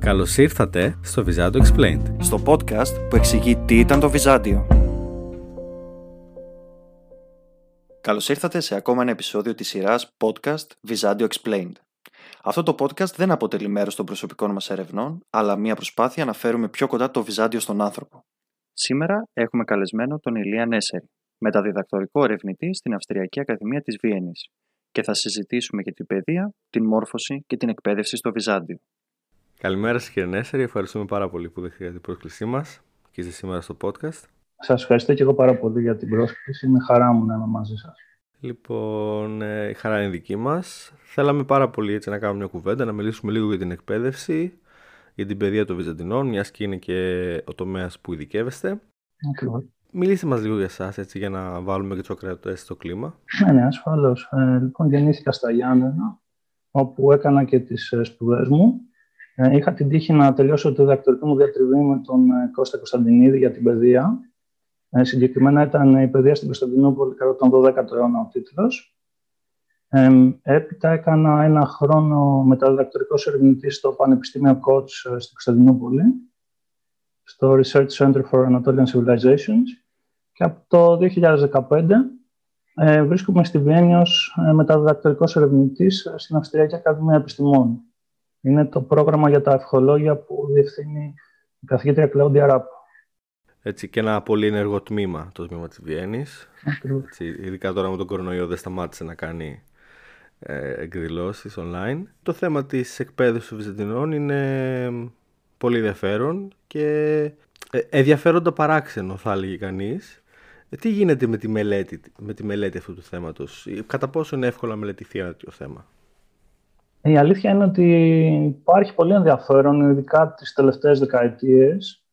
Καλώς ήρθατε στο Visadio Explained. στο podcast που εξηγεί τι ήταν το Βυζάντιο. Καλώς ήρθατε σε ακόμα ένα επεισόδιο της σειράς podcast Visadio Explained. Αυτό το podcast δεν αποτελεί μέρος των προσωπικών μας ερευνών, αλλά μια προσπάθεια να φέρουμε πιο κοντά το Βυζάντιο στον άνθρωπο. Σήμερα έχουμε καλεσμένο τον Ηλία Νέσερη, μεταδιδακτορικό ερευνητή στην Αυστριακή Ακαδημία της Βιέννης και θα συζητήσουμε για την παιδεία, την μόρφωση και την εκπαίδευση στο Βυζάντιο. Καλημέρα σας κύριε Νέσερη, ευχαριστούμε πάρα πολύ που δεχτήκατε την πρόσκλησή μας και είστε σήμερα στο podcast. Σας ευχαριστώ και εγώ πάρα πολύ για την πρόσκληση. Είναι χαρά μου να είμαι μαζί σας. Λοιπόν, ε, η χαρά είναι δική μας. Θέλαμε πάρα πολύ έτσι να κάνουμε μια κουβέντα, να μιλήσουμε λίγο για την εκπαίδευση, για την παιδεία των Βυζαντινών, μιας και είναι και ο τομέας που ειδικεύεστε. Ακριβώς. Μιλήστε μας λίγο για εσάς, έτσι, για να βάλουμε και τους ακροατές στο κλίμα. Ναι, ναι, ασφαλώς. Ε, λοιπόν, γεννήθηκα στα Γιάννενα, όπου έκανα και τις ε, σπουδές μου. Ε, είχα την τύχη να τελειώσω τη διδακτορική μου διατριβή με τον ε, Κώστα Κωνσταντινίδη για την παιδεία. Ε, συγκεκριμένα ήταν η παιδεία στην Κωνσταντινούπολη κατά τον 12ο αιώνας ο τίτλος. Ε, έπειτα έκανα ένα χρόνο μεταδιδακτορικός ερευνητής στο Πανεπιστήμιο Κότς ε, στην Κωνσταντινούπολη, στο Research Center for Anatolian Civilizations και από το 2015 ε, βρίσκομαι στη Βιέννη ως ε, μεταδιδακτορικός ερευνητής ε, στην Αυστριακή Ακαδημία Επιστημών. Είναι το πρόγραμμα για τα ευχολόγια που διευθύνει η καθηγήτρια Κλάουντια Ράπ. Έτσι, και ένα πολύ ενεργό τμήμα, το τμήμα της Βιέννης. Ακριβώς. Έτσι, ειδικά τώρα με τον κορονοϊό δεν σταμάτησε να κάνει ε, εκδηλώσεις online. Το θέμα της εκπαίδευσης των Βυζαντινών είναι πολύ ενδιαφέρον και ε, ενδιαφέροντα παράξενο θα έλεγε κανείς. Ε, τι γίνεται με τη, μελέτη, με τη μελέτη αυτού του θέματος, Ε, κατά πόσο είναι εύκολο να μελετηθεί ένα τέτοιο θέμα; Η αλήθεια είναι ότι υπάρχει πολύ ενδιαφέρον, ειδικά τις τελευταίες δεκαετίες.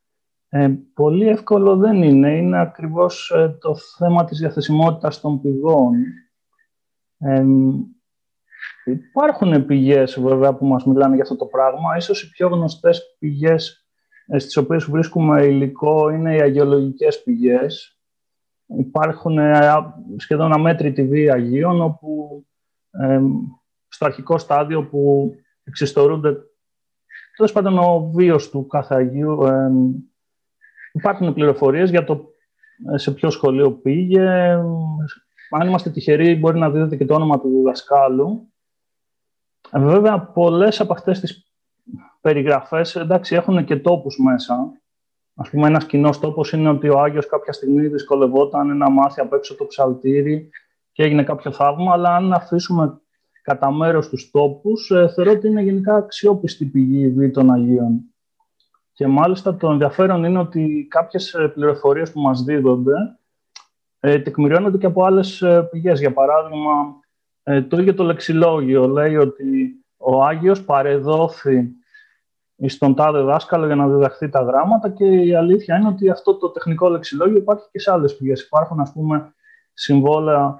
Ε, πολύ εύκολο δεν είναι. Είναι ακριβώς ε, το θέμα της διαθεσιμότητας των πηγών. Ε, υπάρχουν πηγές βέβαια που μας μιλάνε για αυτό το πράγμα. Ίσως οι πιο γνωστές πηγές ε, στις οποίες βρίσκουμε υλικό είναι οι αγιολογικές πηγές. Υπάρχουν ε, α- σχεδόν αμέτρητη βία Αγίων, όπου ε, στο αρχικό στάδιο που εξιστορούνται τέλος πάντων ο βίος του κάθε Αγίου. Ε, υπάρχουν πληροφορίες για το ε, σε ποιο σχολείο πήγε. Ε, Αν είμαστε τυχεροί μπορεί να δίδεται και το όνομα του διδασκάλου. Ε, Βέβαια, πολλές από αυτές τις περιγραφές εντάξει, έχουν και τόπους μέσα. Ας πούμε, ένας κοινός τόπος είναι ότι ο Άγιος κάποια στιγμή δυσκολευόταν να μάθει απ' έξω το ψαλτήρι και έγινε κάποιο θαύμα, αλλά αν αφήσουμε κατά μέρος τους τόπους, ε, θεωρώ ότι είναι γενικά αξιόπιστη πηγή η βίη των Αγίων. Και μάλιστα το ενδιαφέρον είναι ότι κάποιες ε, πληροφορίες που μας δίδονται ε, τεκμηριώνονται και από άλλες ε, πηγές. Για παράδειγμα, ε, το ίδιο το λεξιλόγιο λέει ότι ο Άγιος παρεδόθη στον τάδε δάσκαλο για να διδαχθεί τα γράμματα και η αλήθεια είναι ότι αυτό το τεχνικό λεξιλόγιο υπάρχει και σε άλλες πηγές. Υπάρχουν, ας πούμε, συμβόλαια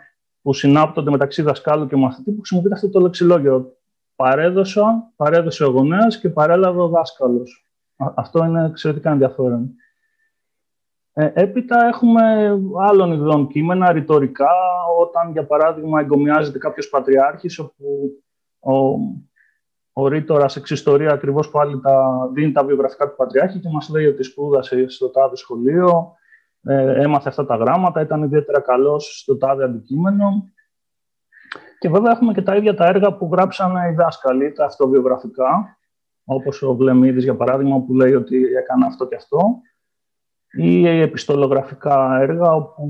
που συνάπτονται μεταξύ δασκάλου και μαθητή που χρησιμοποιείται αυτό το λεξιλόγιο. Παρέδωσα, παρέδωσε ο γονέας και παρέλαβε ο δάσκαλος. Α- Αυτό είναι εξαιρετικά ενδιαφέρον. Ε, έπειτα έχουμε άλλων ειδών κείμενα, ρητορικά, όταν για παράδειγμα εγκομιάζεται κάποιος πατριάρχης, όπου ο, ο ρήτορας εξιστορεί ακριβώς πάλι τα, δίνει τα βιογραφικά του πατριάρχη και μας λέει ότι σπούδασε στο τάδε σχολείο, ε, έμαθε αυτά τα γράμματα, ήταν ιδιαίτερα καλός στο τάδε αντικείμενο. Και βέβαια έχουμε και τα ίδια τα έργα που γράψαν οι δάσκαλοι, τα αυτοβιογραφικά, όπως ο Βλεμίδης για παράδειγμα που λέει ότι έκανε αυτό και αυτό, ή επιστολογραφικά έργα όπου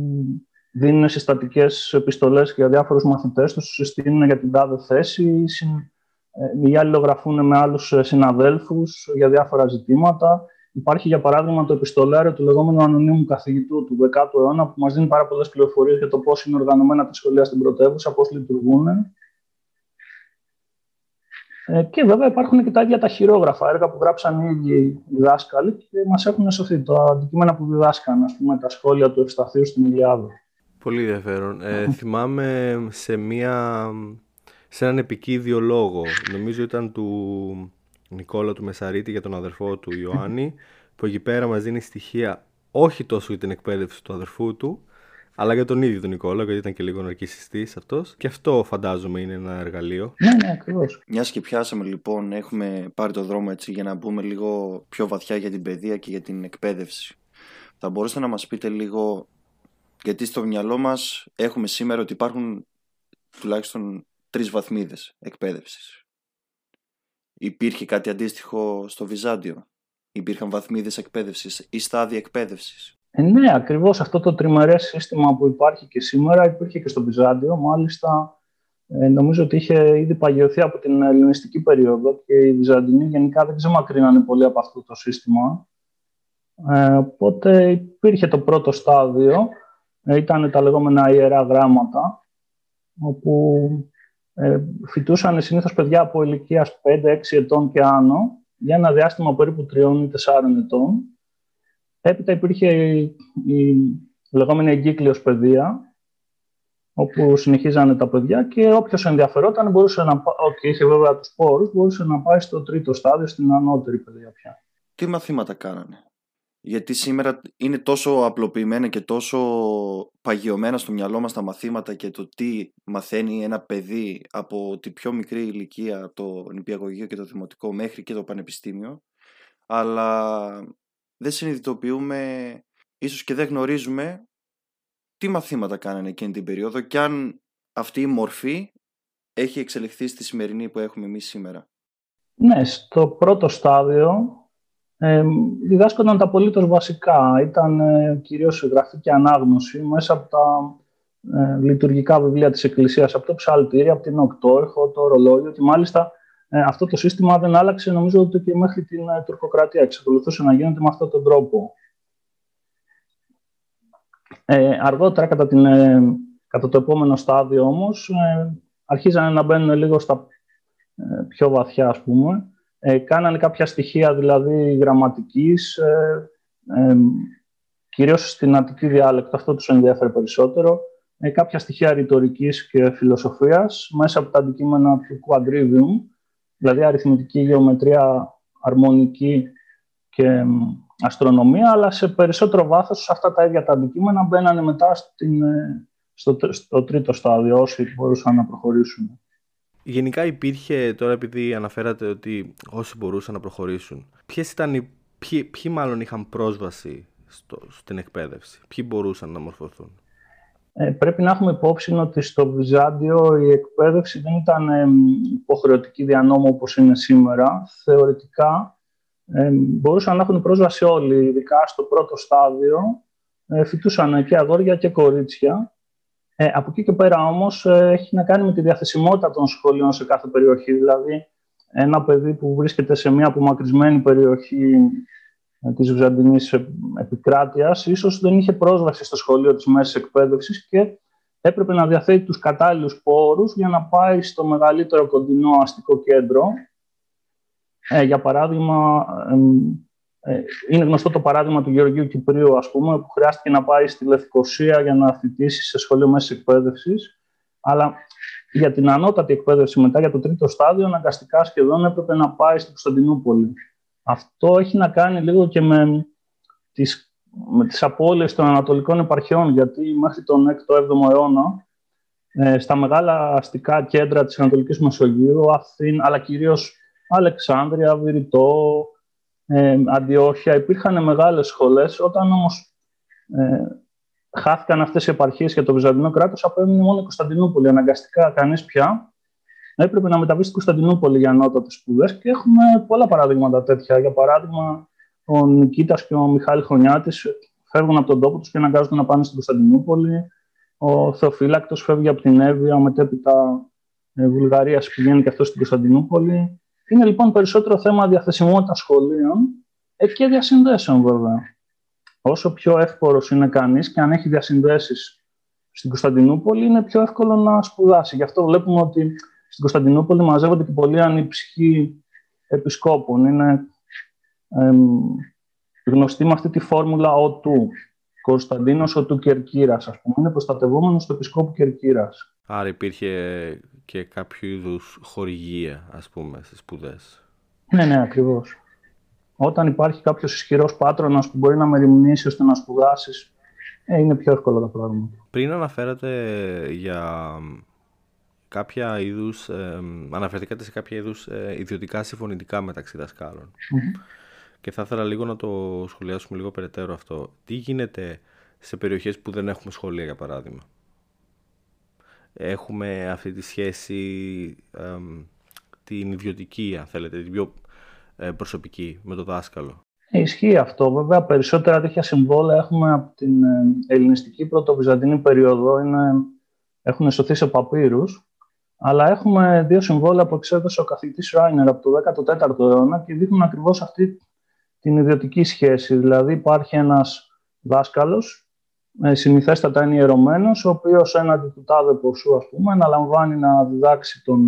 δίνουν συστατικές επιστολές για διάφορους μαθητές τους, τους συστήνουν για την τάδε θέση, ή συν- ε, οι άλλοι λογραφούν με άλλους ε, συναδέλφους για διάφορα ζητήματα. Υπάρχει, για παράδειγμα, το επιστολάριο του λεγόμενου ανωνύμου καθηγητού του 10ου αιώνα, που μας δίνει πάρα πολλές πληροφορίες για το πώς είναι οργανωμένα τα σχολεία στην πρωτεύουσα, πώς λειτουργούν. Ε, και βέβαια υπάρχουν και τα ίδια τα χειρόγραφα, έργα που γράψαν οι ίδιοι οι δάσκαλοι και μας έχουν σωθεί. Τα αντικείμενα που διδάσκαν, ας πούμε, τα σχόλια του Ευσταθείου στην Ηλιάδα. Πολύ ενδιαφέρον. Ε, θυμάμαι σε, μια, σε έναν επικίδιο λόγο, νομίζω ήταν του Νικόλα του Μεσαρίτη για τον αδερφό του Ιωάννη, που εκεί πέρα μας δίνει στοιχεία όχι τόσο για την εκπαίδευση του αδερφού του, αλλά για τον ίδιο τον Νικόλα, γιατί ήταν και λίγο ναρκιστή αυτός. Και αυτό φαντάζομαι είναι ένα εργαλείο. Ναι, ναι, ακριβώς. Μιας και πιάσαμε λοιπόν, έχουμε πάρει το δρόμο έτσι για να μπούμε λίγο πιο βαθιά για την παιδεία και για την εκπαίδευση. Θα μπορούσατε να μας πείτε λίγο, γιατί στο μυαλό μας έχουμε σήμερα ότι υπάρχουν τουλάχιστον τρεις βαθμίδες εκπαίδευσης. Υπήρχε κάτι αντίστοιχο στο Βυζάντιο; Υπήρχαν βαθμίδες εκπαίδευσης ή στάδια εκπαίδευσης; Ε, ναι, ακριβώς αυτό το τριμερές σύστημα που υπάρχει και σήμερα υπήρχε και στο Βυζάντιο. Μάλιστα, ε, νομίζω ότι είχε ήδη παγιωθεί από την ελληνιστική περίοδο και οι Βυζαντινοί γενικά δεν ξεμακρύνανε πολύ από αυτό το σύστημα. Ε, οπότε υπήρχε το πρώτο στάδιο, ε, ήταν τα λεγόμενα ιερά γράμματα, όπου ε, φοιτούσαν συνήθως παιδιά από ηλικία 5-6 ετών και άνω, για ένα διάστημα περίπου 3 ή 4 ετών. Έπειτα υπήρχε η, η λεγόμενη εγκύκλειος παιδεία, όπου συνεχίζανε τα παιδιά και όποιος ενδιαφερόταν μπορούσε να πάει, okay, είχε βέβαια τους πόρους, μπορούσε να πάει στο τρίτο στάδιο, στην ανώτερη παιδεία πια. Τι μαθήματα κάνανε; Γιατί σήμερα είναι τόσο απλοποιημένα και τόσο παγιωμένα στο μυαλό μας τα μαθήματα και το τι μαθαίνει ένα παιδί από τη πιο μικρή ηλικία, το νηπιαγωγείο και το δημοτικό μέχρι και το πανεπιστήμιο, αλλά δεν συνειδητοποιούμε, ίσως και δεν γνωρίζουμε τι μαθήματα κάνανε εκείνη την περίοδο και αν αυτή η μορφή έχει εξελιχθεί στη σημερινή που έχουμε εμείς σήμερα. Ναι, στο πρώτο στάδιο ε, διδάσκονταν τα απολύτως βασικά. Ήταν ε, κυρίως γραφή και ανάγνωση μέσα από τα ε, λειτουργικά βιβλία της Εκκλησίας, από το ψαλτήρι, από την οκτώρχο, το ρολόγιο, ότι μάλιστα ε, αυτό το σύστημα δεν άλλαξε νομίζω ότι και μέχρι την ε, τουρκοκρατία. Εξακολουθούσε να γίνεται με αυτόν τον τρόπο. Ε, αργότερα, κατά, την, κατά το επόμενο στάδιο όμως, αρχίζανε να μπαίνουν λίγο στα πιο βαθιά, ας πούμε, ε, κάνανε κάποια στοιχεία δηλαδή γραμματικής, ε, ε, κυρίως στην Αττική διάλεκτο, αυτό τους ενδιαφέρει περισσότερο, ε, κάποια στοιχεία ρητορικής και φιλοσοφίας μέσα από τα αντικείμενα του Quadrivium, δηλαδή αριθμητική γεωμετρία, αρμονική και αστρονομία, αλλά σε περισσότερο βάθος σε αυτά τα ίδια τα αντικείμενα μπαίνανε μετά στην, ε, στο, στο τρίτο στάδιο, όσοι μπορούσαν να προχωρήσουν. Γενικά υπήρχε, τώρα επειδή αναφέρατε ότι όσοι μπορούσαν να προχωρήσουν, ποιες ήταν οι, ποιοι, ποιοι μάλλον είχαν πρόσβαση στο, στην εκπαίδευση, ποιοι μπορούσαν να μορφωθούν; Ε, πρέπει να έχουμε υπόψη ότι στο Βυζάντιο η εκπαίδευση δεν ήταν ε, υποχρεωτική διανόμου όπως είναι σήμερα. Θεωρητικά ε, μπορούσαν να έχουν πρόσβαση όλοι, ειδικά στο πρώτο στάδιο. Ε, φοιτούσαν και αγόρια και κορίτσια ε, από εκεί και πέρα όμως ε, έχει να κάνει με τη διαθεσιμότητα των σχολείων σε κάθε περιοχή. Δηλαδή ένα παιδί που βρίσκεται σε μια απομακρυσμένη περιοχή ε, της Βυζαντινής επικράτειας ίσως δεν είχε πρόσβαση στο σχολείο της μέσης εκπαίδευσης και έπρεπε να διαθέτει τους κατάλληλους πόρους για να πάει στο μεγαλύτερο κοντινό αστικό κέντρο. Ε, για παράδειγμα, ε, είναι γνωστό το παράδειγμα του Γεωργίου Κυπρίου, ας πούμε, που χρειάστηκε να πάει στη Λευκοσία για να φοιτήσει σε σχολείο μέσης εκπαίδευσης. Αλλά για την ανώτατη εκπαίδευση μετά, για το τρίτο στάδιο, αναγκαστικά σχεδόν έπρεπε να πάει στην Κωνσταντινούπολη. Αυτό έχει να κάνει λίγο και με τις, με τις απώλειες των ανατολικών επαρχιών, γιατί μέχρι τον 6ο-7ο αιώνα, ε, στα μεγάλα αστικά κέντρα της Ανατολικής Μεσογείου, Αθήνα, αλλά κυρίως Αλεξάνδρεια, Βηρητό, ε, Αντιόχεια, υπήρχαν μεγάλες σχολές. Όταν όμως ε, χάθηκαν αυτές οι επαρχίες και το Βυζαντινό κράτος, απέμεινε μόνο η Κωνσταντινούπολη. Αναγκαστικά κανείς πια έπρεπε να μεταβεί στην Κωνσταντινούπολη για ανώτατες σπουδές και έχουμε πολλά παραδείγματα τέτοια. Για παράδειγμα, ο Νικήτας και ο Μιχάλη Χρονιάτης φεύγουν από τον τόπο τους και αναγκάζονται να πάνε στην Κωνσταντινούπολη. Ο Θεοφύλακτος φεύγει από την Εύβοια, μετέπειτα ε, Βουλγαρίας πηγαίνει και αυτός στην Κωνσταντινούπολη. Είναι λοιπόν περισσότερο θέμα διαθεσιμότητας σχολείων ε, και διασυνδέσεων βέβαια. Όσο πιο εύκολο είναι κανείς και αν έχει διασυνδέσεις στην Κωνσταντινούπολη, είναι πιο εύκολο να σπουδάσει. Γι' αυτό βλέπουμε ότι στην Κωνσταντινούπολη μαζεύονται και πολλοί ανυψυχοί επισκόπων. Είναι εμ, γνωστή με αυτή τη φόρμουλα ΟΤΟΥ. Κωνσταντίνος ΟΤΟΥ Κερκύρας, ας πούμε. Είναι προστατευόμενος του επισκόπου Κερκύρας. Άρα υπήρχε και κάποιο είδους χορηγία, ας πούμε, στις σπουδές. Ναι, ναι, ακριβώς. Όταν υπάρχει κάποιος ισχυρός πάτρονας που μπορεί να μεριμνήσει ώστε να σπουδάσεις ε, είναι πιο εύκολα τα πράγματα. Πριν αναφέρατε για κάποια είδους, ε, αναφερθήκατε σε κάποια είδους ε, ιδιωτικά συμφωνητικά μεταξύ Και θα ήθελα λίγο να το σχολιάσουμε λίγο περαιτέρω αυτό. Τι γίνεται σε περιοχές που δεν έχουμε σχολεία, για παράδειγμα; Έχουμε αυτή τη σχέση, την ιδιωτική, αν θέλετε, την πιο ε, προσωπική με το δάσκαλο. Ισχύει αυτό. Βέβαια, περισσότερα τέτοια συμβόλαια έχουμε από την ε, ελληνιστική πρωτοβυζαντινή περίοδο. Είναι, έχουν σωθεί σε παπύρους. Αλλά έχουμε δύο συμβόλαια που εξέδωσε ο καθηγητής Ράινερ από το 14ο αιώνα και δείχνουν ακριβώς αυτή την ιδιωτική σχέση. Δηλαδή υπάρχει ένας δάσκαλος, ε, συνηθέστατα είναι ιερωμένος, ο οποίος έναντι του τάδε ποσού, ας πούμε, αναλαμβάνει να διδάξει τον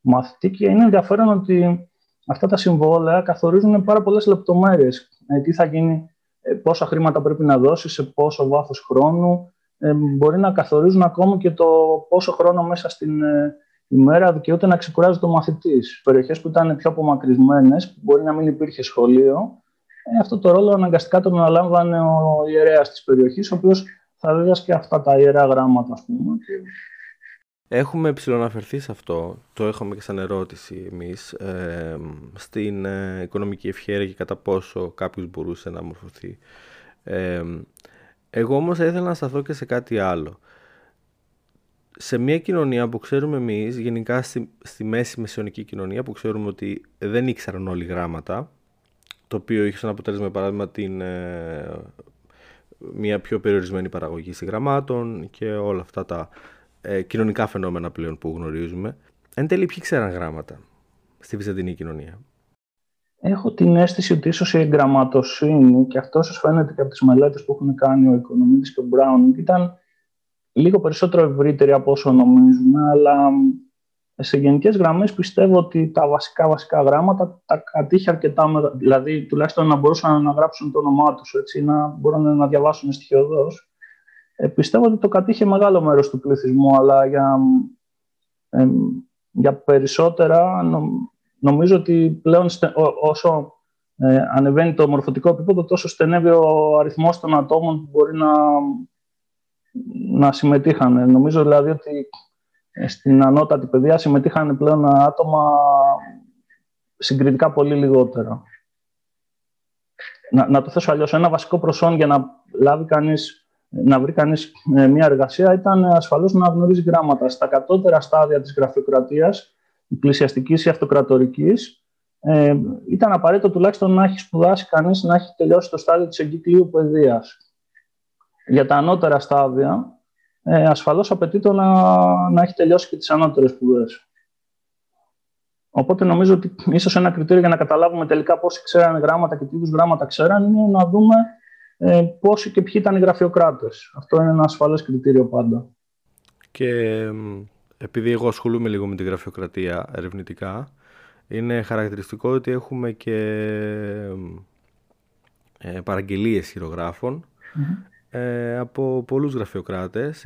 μαθητή και είναι ενδιαφέρον ότι αυτά τα συμβόλαια καθορίζουν πάρα πολλές λεπτομέρειες. Ε, τι θα γίνει, ε, πόσα χρήματα πρέπει να δώσει, σε πόσο βάθος χρόνου. Ε, μπορεί να καθορίζουν ακόμα και το πόσο χρόνο μέσα στην ε, ημέρα δικαιούται να ξεκουράζει το μαθητής. Σε περιοχές που ήταν πιο απομακρυσμένες, που μπορεί να μην υπήρχε σχολείο, ε, αυτό το ρόλο αναγκαστικά τον αναλάμβανε ο ιερέας της περιοχής, ο οποίος θα δίδασκε αυτά τα ιερά γράμματα, ας πούμε, Έχουμε ψηλοναφερθεί σε αυτό, το έχουμε και σαν ερώτηση εμείς, ε, στην ε, οικονομική ευχαίρεια και κατά πόσο κάποιος μπορούσε να μορφωθεί. Ε, εγώ όμως θα ήθελα να σταθώ και σε κάτι άλλο. Σε μια κοινωνία που ξέρουμε εμείς, γενικά στη, στη μέση μεσαιωνική κοινωνία, που ξέρουμε ότι δεν ήξεραν όλοι γράμματα, το οποίο είχε σαν αποτέλεσμα, παράδειγμα, την, ε, μια πιο περιορισμένη παραγωγή συγγραμμάτων και όλα αυτά τα ε, κοινωνικά φαινόμενα πλέον που γνωρίζουμε. Εν τέλει, ποιοι ξέραν γράμματα στη βυζαντινή κοινωνία; Έχω την αίσθηση ότι ίσως η εγγραμματοσύνη, και αυτό σας φαίνεται και από τις μελέτες που έχουν κάνει ο Οικονομίτης και ο Μπράουν, ήταν λίγο περισσότερο ευρύτερη από όσο νομίζουμε, αλλά σε γενικές γραμμές πιστεύω ότι τα βασικά βασικά γράμματα τα κατήχε αρκετά, δηλαδή τουλάχιστον να μπορούσαν να γράψουν το όνομά τους, να μπορούν να διαβάσουν στοιχειοδός. Ε, πιστεύω ότι το κατήχε μεγάλο μέρος του πληθυσμού, αλλά για, ε, για περισσότερα νομίζω ότι πλέον όσο ε, ανεβαίνει το μορφωτικό επίπεδο, τόσο στενεύει ο αριθμός των ατόμων που μπορεί να, να συμμετείχαν. Νομίζω δηλαδή ότι ε, στην ανώτατη παιδεία συμμετείχαν πλέον άτομα συγκριτικά πολύ λιγότερα. Να, να το θέσω αλλιώς, ένα βασικό προσόν για να λάβει κανείς να βρει κανείς ε, μια εργασία ήταν ασφαλώς να γνωρίζει γράμματα. Στα κατώτερα στάδια της γραφειοκρατίας, πλησιαστικής ή αυτοκρατορικής, ε, ήταν απαραίτητο τουλάχιστον να έχει σπουδάσει κανείς, να έχει τελειώσει το στάδιο της εγκύκλειου παιδείας. Για τα ανώτερα στάδια, ε, ασφαλώς απαιτείται να, να έχει τελειώσει και τις ανώτερες σπουδές. Οπότε νομίζω ότι ίσως ένα κριτήριο για να καταλάβουμε τελικά πόσοι ξέρανε γράμματα και τι είδους γράμματα ξέραν είναι να δούμε ε, πόσοι και ποιοι ήταν οι γραφειοκράτες. Αυτό είναι ένα ασφαλές κριτήριο πάντα. Και επειδή εγώ ασχολούμαι λίγο με τη γραφειοκρατία ερευνητικά, είναι χαρακτηριστικό ότι έχουμε και ε, παραγγελίες ε, από πολλούς γραφειοκράτες,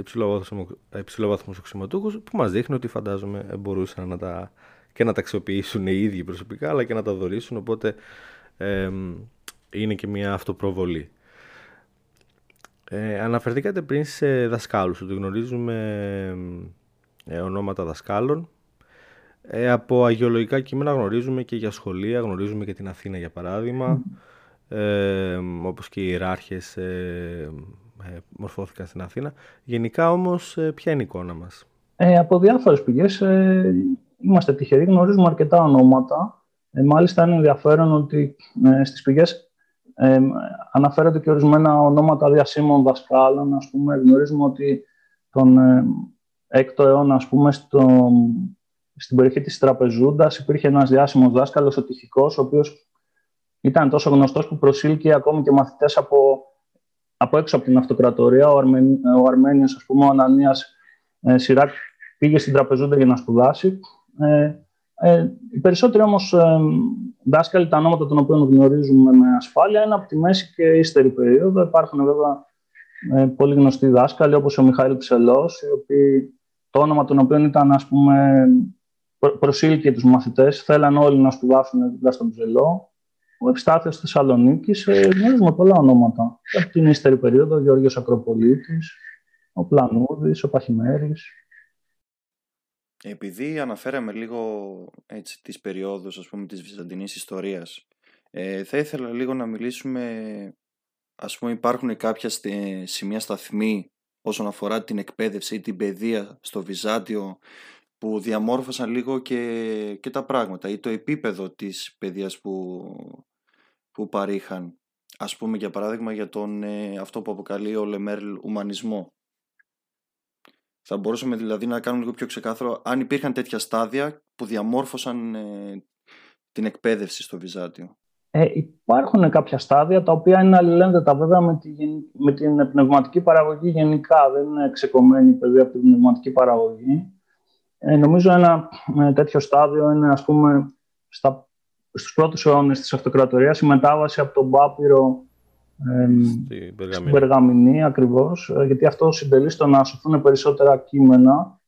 υψηλόβαθμους αξιωματούχους, που μας δείχνει ότι φαντάζομαι μπορούσαν να τα, και να τα αξιοποιήσουν οι ίδιοι προσωπικά, αλλά και να τα δωρήσουν, οπότε ε, είναι και μια αυτοπροβολή. Ε, αναφερθήκατε πριν σε δασκάλους, ότι γνωρίζουμε ε, ονόματα δασκάλων. Ε, από αγιολογικά κείμενα γνωρίζουμε και για σχολεία, γνωρίζουμε και την Αθήνα για παράδειγμα, ε, όπως και οι ιεράρχες ε, ε, μορφώθηκαν στην Αθήνα. Γενικά όμως, ποια είναι η εικόνα μας; από διάφορες πηγές είμαστε τυχεροί, γνωρίζουμε αρκετά ονόματα. μάλιστα είναι ενδιαφέρον ότι στις πηγές ε, αναφέρονται και ορισμένα ονόματα διασύμων δασκάλων. Ας πούμε, γνωρίζουμε ότι τον ε, 6ο αιώνα, ας πούμε, στο, στην περιοχή της Τραπεζούντας υπήρχε ένας διάσημος δάσκαλος, ο Τυχικός, ο οποίος ήταν τόσο γνωστός που προσήλκε ακόμη και μαθητές από, από έξω από την αυτοκρατορία. Ο, Αρμεν, ο Αρμένιος, ας πούμε, ο Ανανίας ε, Σιράκ πήγε στην Τραπεζούντα για να σπουδάσει. Ε, ε, οι περισσότεροι όμως ε, δάσκαλοι, τα ονόματα των οποίων γνωρίζουμε με ασφάλεια, είναι από τη μέση και ύστερη περίοδο. Υπάρχουν βέβαια ε, πολύ γνωστοί δάσκαλοι, όπως ο Μιχαήλ Ψελός, οι οποίοι, το όνομα των οποίων ήταν, ας πούμε, προσήλκε τους μαθητές. Θέλαν όλοι να σπουδάσουν δίπλα στον Ψελό. Ο Ευστάθιος Θεσσαλονίκης, ε, γνωρίζουμε πολλά ονόματα. Από την ύστερη περίοδο, ο Γιώργος Ακροπολίτης, ο Πλανούδης, ο Παχημέρης. Επειδή αναφέραμε λίγο έτσι, τις περιόδους ας πούμε, της Βυζαντινής ιστορίας, ε, θα ήθελα λίγο να μιλήσουμε, ας πούμε υπάρχουν κάποια σημεία σταθμή όσον αφορά την εκπαίδευση ή την παιδεία στο Βυζάντιο που διαμόρφωσαν λίγο και, και τα πράγματα ή το επίπεδο της παιδείας που, που παρήχαν. Ας πούμε για παράδειγμα για τον, ε, αυτό που αποκαλεί ο Λεμέρλ ουμανισμό. Θα μπορούσαμε δηλαδή να κάνουμε λίγο πιο ξεκάθαρο αν υπήρχαν τέτοια στάδια που διαμόρφωσαν ε, την εκπαίδευση στο Βυζάντιο. Ε, υπάρχουν κάποια στάδια τα οποία είναι αλληλένδετα βέβαια με, τη, με την πνευματική παραγωγή γενικά. Δεν είναι ξεκομμένη παιδί από την πνευματική παραγωγή. Ε, νομίζω ένα ε, τέτοιο στάδιο είναι ας πούμε στα, στους πρώτους αιώνες της αυτοκρατορίας η μετάβαση από τον Πάπυρο ε, στην Περγαμηνή ακριβώς, ε, γιατί αυτό συντελεί στο να σωθούν περισσότερα κείμενα.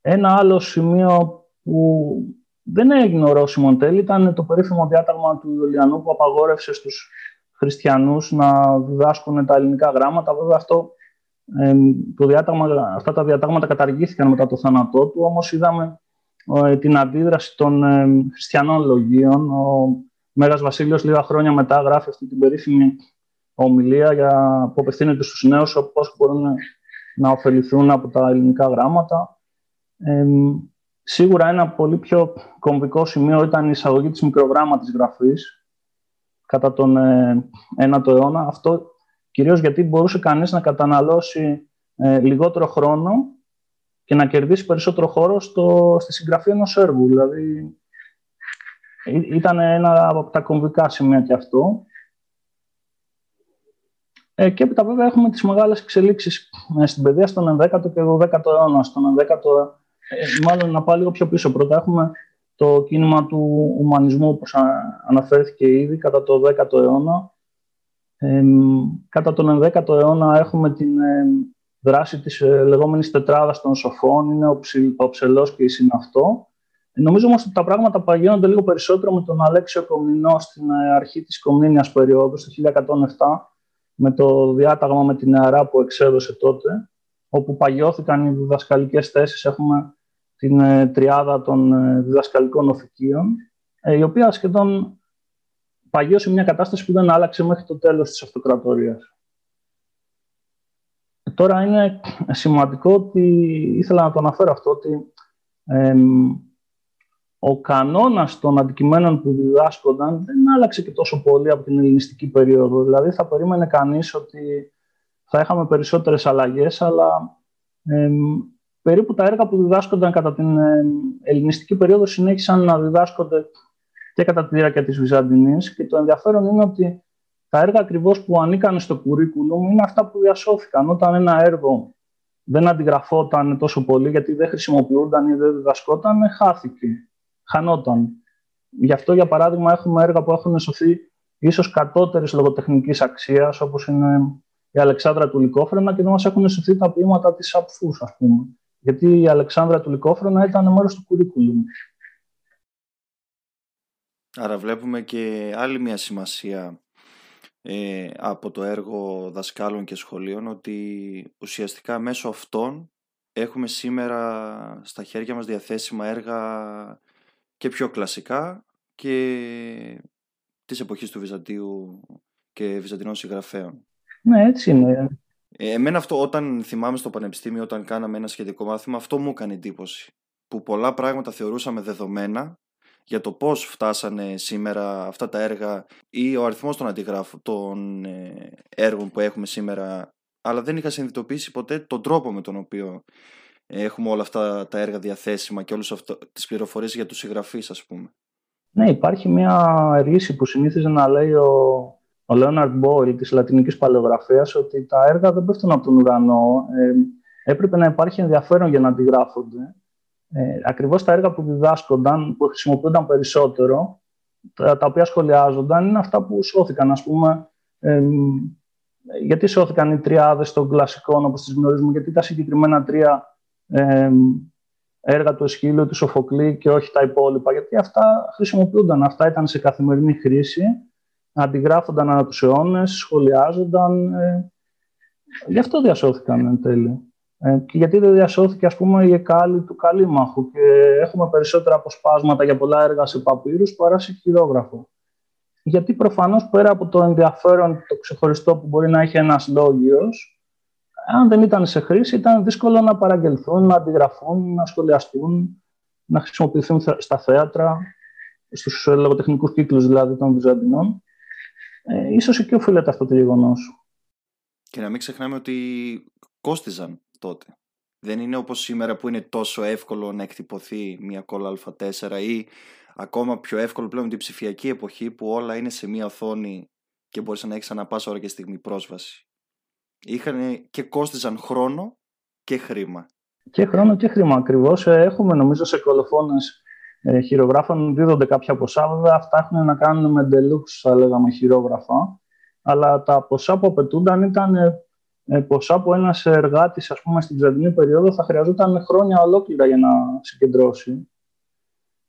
ένα άλλο σημείο που δεν έγινε ορόσημο εν τέλει ήταν το περίφημο διάταγμα του Ιωλιανού που απαγόρευσε στους χριστιανούς να διδάσκουν τα ελληνικά γράμματα. Βέβαια αυτό, ε, το διάταγμα, αυτά τα διατάγματα καταργήθηκαν μετά το θάνατό του, όμως είδαμε ε, την αντίδραση των ε, χριστιανών λογίων. Ο Μέγας Βασίλειος λίγα χρόνια μετά γράφει αυτή την περίφημη ομιλία για, που απευθύνεται στους νέους πώς μπορούν να ωφεληθούν από τα ελληνικά γράμματα. Σίγουρα ένα πολύ πιο κομβικό σημείο ήταν η εισαγωγή της μικρογράμματης γραφής κατά τον 9ο ε, αιώνα. Αυτό κυρίως γιατί μπορούσε κανείς να καταναλώσει ε, λιγότερο χρόνο και να κερδίσει περισσότερο χώρο στο, στη συγγραφή ενός έργου. Δηλαδή, ήταν ένα από τα κομβικά σημεία και αυτό. Ε, και έπειτα βέβαια έχουμε τις μεγάλες εξελίξεις ε, στην παιδεία στον 11ο και 12ο αιώνα. Στον 11ο ε, μάλλον να πάω λίγο πιο πίσω. Πρώτα έχουμε το κίνημα του ουμανισμού, όπως αναφέρθηκε ήδη, κατά το 10ο αιώνα. Ε, κατά τον 11ο αιώνα έχουμε την ε, δράση της ε, λεγόμενης τετράδας των σοφών, είναι ο, ψη, ο ψελός και η συναυτό. Νομίζω όμως ότι τα πράγματα παγιώνονται λίγο περισσότερο με τον Αλέξιο Κομνηνό στην αρχή της Κομνήνιας περίοδου, το 1107, με το διάταγμα με την νεαρά που εξέδωσε τότε, όπου παγιώθηκαν οι διδασκαλικές θέσεις. Έχουμε την ε, τριάδα των ε, διδασκαλικών οφικίων, ε, η οποία σχεδόν παγιώσει μια κατάσταση που δεν άλλαξε μέχρι το τέλος της αυτοκρατορίας. Τώρα είναι σημαντικό ότι, ήθελα να το αναφέρω αυτό, ότι ο κανόνας των αντικειμένων που διδάσκονταν δεν άλλαξε και τόσο πολύ από την ελληνιστική περίοδο. Δηλαδή θα περίμενε κανείς ότι θα είχαμε περισσότερες αλλαγές, αλλά περίπου τα έργα που διδάσκονταν κατά την ε, ελληνιστική περίοδο συνέχισαν να διδάσκονται και κατά τη διάρκεια της Βυζαντινής και το ενδιαφέρον είναι ότι τα έργα ακριβώς που ανήκαν στο κουρίκουλουμ είναι αυτά που διασώθηκαν. Όταν ένα έργο δεν αντιγραφόταν τόσο πολύ γιατί δεν χρησιμοποιούνταν ή δεν διδασκόταν, χάθηκε, χανόταν. Γι' αυτό, για παράδειγμα, έχουμε έργα που έχουν σωθεί ίσως κατώτερης λογοτεχνικής αξίας, όπως είναι η Αλεξάνδρα του Λυκόφρενα και δεν μας έχουν σωθεί τα ποίηματα της Απφούς, ας πούμε γιατί η Αλεξάνδρα του Λυκόφρονα ήταν μέρος του κουρίκουλουμ. Άρα βλέπουμε και άλλη μια σημασία ε, από το έργο δασκάλων και σχολείων ότι ουσιαστικά μέσω αυτών έχουμε σήμερα στα χέρια μας διαθέσιμα έργα και πιο κλασικά και της εποχής του Βυζαντίου και Βυζαντινών συγγραφέων. Ναι, έτσι είναι. Ε, εμένα αυτό όταν θυμάμαι στο πανεπιστήμιο, όταν κάναμε ένα σχετικό μάθημα, αυτό μου έκανε εντύπωση. Που πολλά πράγματα θεωρούσαμε δεδομένα για το πώς φτάσανε σήμερα αυτά τα έργα ή ο αριθμός των αντιγράφων των ε, έργων που έχουμε σήμερα αλλά δεν είχα συνειδητοποιήσει ποτέ τον τρόπο με τον οποίο έχουμε όλα αυτά τα έργα διαθέσιμα και όλες αυτά τις πληροφορίες για τους συγγραφείς ας πούμε. Ναι, υπάρχει μια ρίση που συνήθιζε να λέει ο, ο Λέοναρντ Μπόιλ της λατινικής παλαιογραφίας ότι τα έργα δεν πέφτουν από τον ουρανό. Ε, έπρεπε να υπάρχει ενδιαφέρον για να αντιγράφονται. Ε, ακριβώς τα έργα που διδάσκονταν, που χρησιμοποιούνταν περισσότερο, τα, τα οποία σχολιάζονταν, είναι αυτά που σώθηκαν. Ας πούμε, ε, γιατί σώθηκαν οι τριάδες των κλασικών, όπως τις γνωρίζουμε, γιατί τα συγκεκριμένα τρία ε, έργα του Εσχύλου, του Σοφοκλή και όχι τα υπόλοιπα, γιατί αυτά χρησιμοποιούνταν, αυτά ήταν σε καθημερινή χρήση, αντιγράφονταν ανά τους αιώνες, σχολιάζονταν, ε, γι' αυτό διασώθηκαν εν τέλει. Ε, και γιατί δεν διασώθηκε ας πούμε η εκάλη του Καλήμαχου και έχουμε περισσότερα αποσπάσματα για πολλά έργα σε παπύρους παρά σε χειρόγραφο. Γιατί προφανώς πέρα από το ενδιαφέρον το ξεχωριστό που μπορεί να έχει ένας λόγιος, αν δεν ήταν σε χρήση ήταν δύσκολο να παραγγελθούν, να αντιγραφούν, να σχολιαστούν, να χρησιμοποιηθούν στα θέατρα, στους λογοτεχνικούς κύκλους δηλαδή των Βυζαντινών. Ε, ίσως εκεί οφείλεται αυτό το γεγονός. Και να μην ξεχνάμε ότι κόστιζαν τότε. Δεν είναι όπως σήμερα που είναι τόσο εύκολο να εκτυπωθεί μια κόλλα α4 ή ακόμα πιο εύκολο πλέον την ψηφιακή εποχή που όλα είναι σε μια οθόνη και μπορείς να έχεις ανά πάσα ώρα και στιγμή πρόσβαση. Είχαν και κόστιζαν χρόνο και χρήμα. Και χρόνο και χρήμα ακριβώς. Ε, έχουμε νομίζω σε κολοφόνες ε, χειρογράφων δίδονται κάποια ποσά. Βέβαια, αυτά έχουν να κάνουν με deluxe, θα λέγαμε, χειρόγραφα. Αλλά τα ποσά που απαιτούνταν ήταν ε, ε, ποσά που ένας εργάτης, ας πούμε, στην Βυζαντινή περίοδο θα χρειαζόταν χρόνια ολόκληρα για να συγκεντρώσει.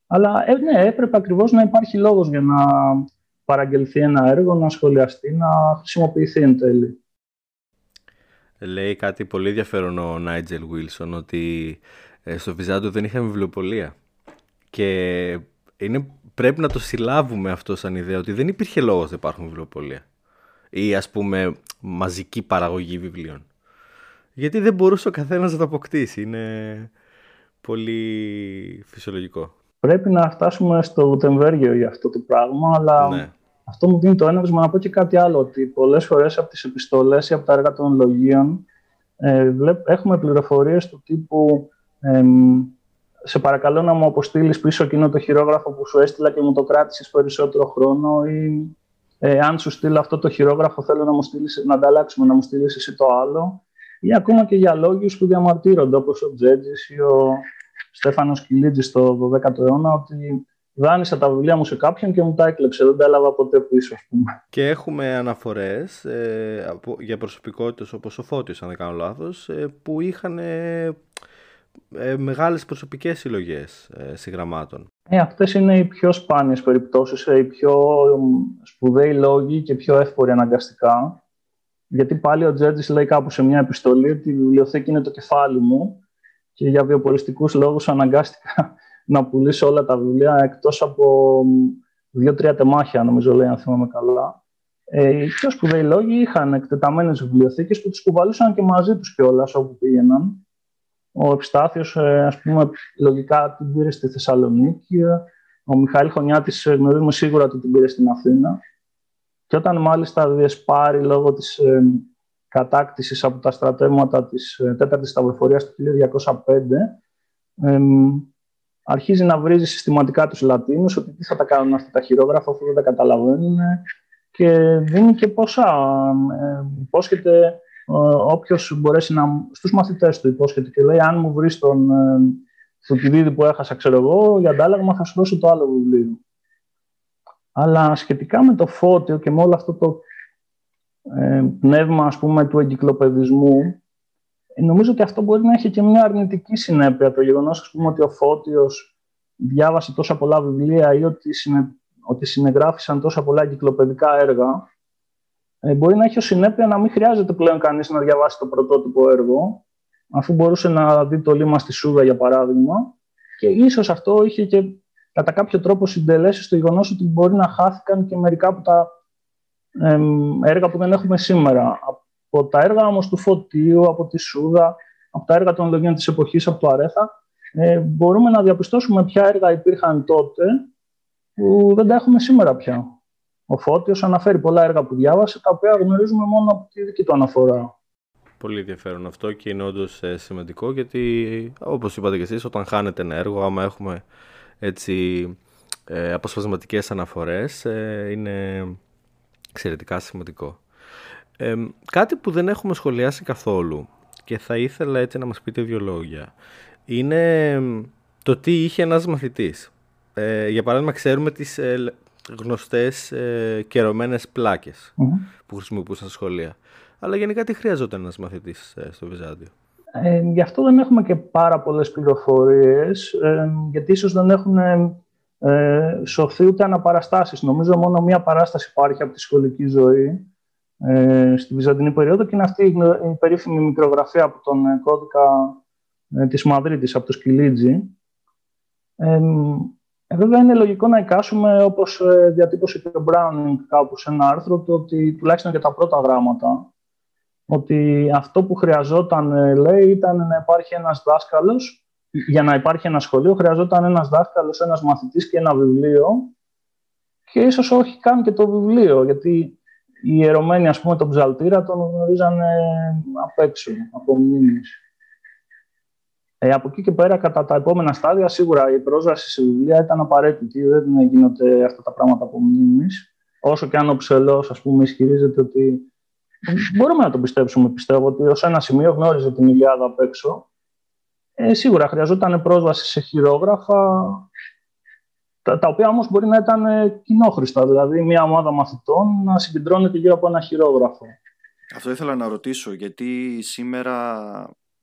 Αλλά ε, ναι, έπρεπε ακριβώς να υπάρχει λόγος για να παραγγελθεί ένα έργο, να σχολιαστεί, να χρησιμοποιηθεί εν τέλει. Λέει κάτι πολύ ενδιαφέρον ο Νάιτζελ Βίλσον ότι ε, στο Βυζάντιο δεν είχαμε βιβλιοπολία. Και είναι, πρέπει να το συλλάβουμε αυτό σαν ιδέα ότι δεν υπήρχε λόγος να υπάρχουν βιβλιοπολία ή ας πούμε μαζική παραγωγή βιβλίων. Γιατί δεν μπορούσε ο καθένας να το αποκτήσει. Είναι πολύ φυσιολογικό. Πρέπει να φτάσουμε στο Βουτεμβέργιο για αυτό το πράγμα, αλλά ναι. αυτό μου δίνει το έναυσμα να πω και κάτι άλλο, ότι πολλές φορές από τις επιστολές ή από τα έργα των λογίων ε, έχουμε πληροφορίες του τύπου σε παρακαλώ να μου αποστείλεις πίσω εκείνο το χειρόγραφο που σου έστειλα και μου το κράτησες περισσότερο χρόνο ή ε, αν σου στείλω αυτό το χειρόγραφο, θέλω να μου στείλεις, να ανταλλάξουμε, να μου στείλεις εσύ το άλλο. Ή ακόμα και για λόγου που διαμαρτύρονται, όπως ο Τζέτζης ή ο Στέφανος Κιλίτζη στο 12ο αιώνα, ότι δάνεισα τα βιβλία μου σε κάποιον και μου τα έκλεψε. Δεν τα έλαβα ποτέ πίσω, ας πούμε. Και έχουμε αναφορές ε, για προσωπικότητες όπως ο Φώτης, αν δεν κάνω λάθος, ε, που είχαν ε, μεγάλες προσωπικές συλλογές ε, συγγραμμάτων. Ε, αυτές είναι οι πιο σπάνιες περιπτώσεις, ε, οι πιο σπουδαίοι λόγοι και πιο εύποροι αναγκαστικά. Γιατί πάλι ο Τζέτζης λέει κάπου σε μια επιστολή ότι η βιβλιοθήκη είναι το κεφάλι μου και για βιοποριστικούς λόγους αναγκάστηκα να πουλήσω όλα τα βιβλία εκτός από δύο-τρία τεμάχια, νομίζω λέει, αν θυμάμαι καλά. Ε, οι πιο σπουδαίοι λόγοι είχαν εκτεταμένες βιβλιοθήκες που τις κουβαλούσαν και μαζί τους κιόλας όπου πήγαιναν. Ο Ευστάθιος, ε, ας πούμε, λογικά την πήρε στη Θεσσαλονίκη. Ο Μιχαήλ Χωνιάτης ε, γνωρίζουμε σίγουρα ότι την πήρε στην Αθήνα. Και όταν μάλιστα διεσπάρει λόγω της ε, κατάκτησης από τα στρατεύματα της ε, 4ης Σταυροφορίας του 1205, αρχίζει να βρίζει συστηματικά τους Λατίνους ότι τι θα τα κάνουν αυτά τα χειρόγραφα αφού δεν τα καταλαβαίνουν και δίνει και ποσά. Ε, υπόσχεται όποιος μπορέσει να. στους μαθητές του υπόσχεται και λέει: Αν μου βρεις τον ε, που έχασα, ξέρω εγώ, για αντάλλαγμα θα σου δώσω το άλλο βιβλίο. Αλλά σχετικά με το φώτιο και με όλο αυτό το ε, πνεύμα ας πούμε, του εγκυκλοπαιδισμού, ε, νομίζω ότι αυτό μπορεί να έχει και μια αρνητική συνέπεια. Το γεγονός ότι ο Φώτιος διάβασε τόσα πολλά βιβλία ή ότι, συνε, ότι συνεγράφησαν τόσα πολλά εγκυκλοπαιδικά έργα, ε, μπορεί να έχει ως συνέπεια να μην χρειάζεται πλέον κανείς να διαβάσει το πρωτότυπο έργο, αφού μπορούσε να δει το λίμα στη Σούδα, για παράδειγμα, και ίσως αυτό είχε και κατά κάποιο τρόπο συντελέσεις στο γεγονός ότι μπορεί να χάθηκαν και μερικά από τα έργα που δεν έχουμε σήμερα. Από τα έργα όμως του Φωτίου, από τη Σούδα, από τα έργα των λογίων της εποχής, από το Αρέθα, ε, μπορούμε να διαπιστώσουμε ποια έργα υπήρχαν τότε που δεν τα έχουμε σήμερα πια. Ο Φώτιος αναφέρει πολλά έργα που διάβασε, τα οποία γνωρίζουμε μόνο από τη δική του αναφορά. Πολύ ενδιαφέρον αυτό και είναι όντως ε, σημαντικό γιατί όπως είπατε και εσείς όταν χάνεται ένα έργο άμα έχουμε έτσι ε, αποσπασματικές αναφορές ε, είναι εξαιρετικά σημαντικό. Ε, κάτι που δεν έχουμε σχολιάσει καθόλου και θα ήθελα έτσι να μας πείτε δύο λόγια είναι το τι είχε ένας μαθητής. Ε, για παράδειγμα ξέρουμε τις ε, γνωστές ε, καιρωμένες που χρησιμοποιούσαν στα σχολεία. Αλλά γενικά τι χρειαζόταν ένας μαθητής ε, στο Βυζάντιο; Ε, γι' αυτό δεν έχουμε και πάρα πολλές πληροφορίες, ε, γιατί ίσως δεν έχουν ε, σωθεί ούτε αναπαραστάσεις. Νομίζω μόνο μία παράσταση υπάρχει από τη σχολική ζωή ε, στη Βυζαντινή περίοδο και είναι αυτή η, η περίφημη μικρογραφία από τον ε, κώδικα ε, της Μαδρίτης, από το Σκυλίτζι. Ε, ε, βέβαια είναι λογικό να εικάσουμε, όπως ε, διατύπωσε και ο Μπράουνινγκ κάπου σε ένα άρθρο, το ότι τουλάχιστον για τα πρώτα γράμματα, ότι αυτό που χρειαζόταν, ε, λέει, ήταν να υπάρχει ένας δάσκαλος, για να υπάρχει ένα σχολείο χρειαζόταν ένας δάσκαλος, ένας μαθητής και ένα βιβλίο και ίσως όχι καν και το βιβλίο, γιατί οι ιερωμένοι, ας πούμε, τον ψαλτήρα τον γνωρίζαν απ' έξω, από μνήμης. Ε, από εκεί και πέρα, κατά τα επόμενα στάδια, σίγουρα η πρόσβαση σε βιβλία ήταν απαραίτητη. Δεν γίνονται αυτά τα πράγματα από μνήμη. Όσο και αν ο ψελό, ας πούμε, ισχυρίζεται ότι. Μπορούμε να το πιστέψουμε, πιστεύω, ότι ως ένα σημείο γνώριζε την Ιλιάδα απ' έξω. Ε, σίγουρα χρειαζόταν πρόσβαση σε χειρόγραφα, τα, τα οποία όμως μπορεί να ήταν ε, κοινόχρηστα, δηλαδή μια ομάδα μαθητών να συγκεντρώνεται γύρω από ένα χειρόγραφο. Αυτό ήθελα να ρωτήσω, γιατί σήμερα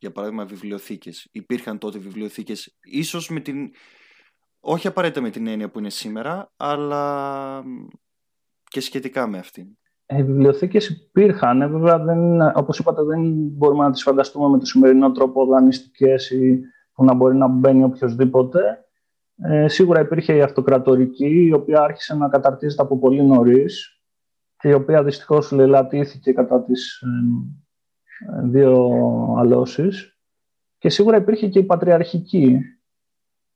για παράδειγμα βιβλιοθήκες. Υπήρχαν τότε βιβλιοθήκες, ίσως με την, όχι απαραίτητα με την έννοια που είναι σήμερα, αλλά και σχετικά με αυτήν. Ε, οι βιβλιοθήκες υπήρχαν, ε, βέβαια δεν, όπως είπατε δεν μπορούμε να τις φανταστούμε με το σημερινό τρόπο δανειστικές ή που να μπορεί να μπαίνει οποιοδήποτε. Ε, σίγουρα υπήρχε η αυτοκρατορική, η οποία άρχισε να καταρτίζεται από πολύ νωρίς και η οποία δυστυχώς λελατήθηκε κατά τις δύο αλώσεις και σίγουρα υπήρχε και η πατριαρχική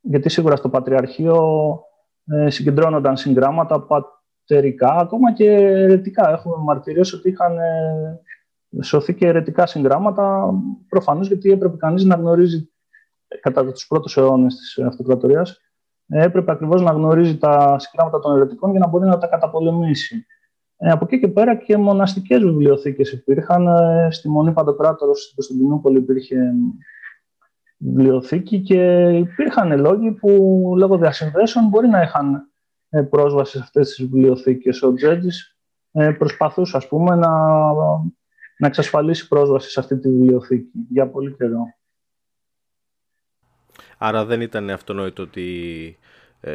γιατί σίγουρα στο πατριαρχείο ε, συγκεντρώνονταν συγγράμματα πατερικά, ακόμα και ερετικά. Έχουμε μαρτυρίες ότι είχαν ε, σωθεί και ερετικά συγγράμματα, προφανώς γιατί έπρεπε κανείς να γνωρίζει κατά τους πρώτους αιώνες της αυτοκρατορίας, ε, έπρεπε ακριβώς να γνωρίζει τα συγγράμματα των ερετικών για να μπορεί να τα καταπολεμήσει. Ε, από εκεί και πέρα και μοναστικές βιβλιοθήκες υπήρχαν. Ε, στη Μονή Παντοκράτορος στην Κωνσταντινούπολη υπήρχε βιβλιοθήκη και υπήρχαν λόγοι που λόγω διασυνδέσεων μπορεί να είχαν ε, πρόσβαση σε αυτές τις βιβλιοθήκες. Ο Τζέτζης προσπαθούσε ας πούμε να, να εξασφαλίσει πρόσβαση σε αυτή τη βιβλιοθήκη για πολύ καιρό. Άρα δεν ήταν αυτονόητο ότι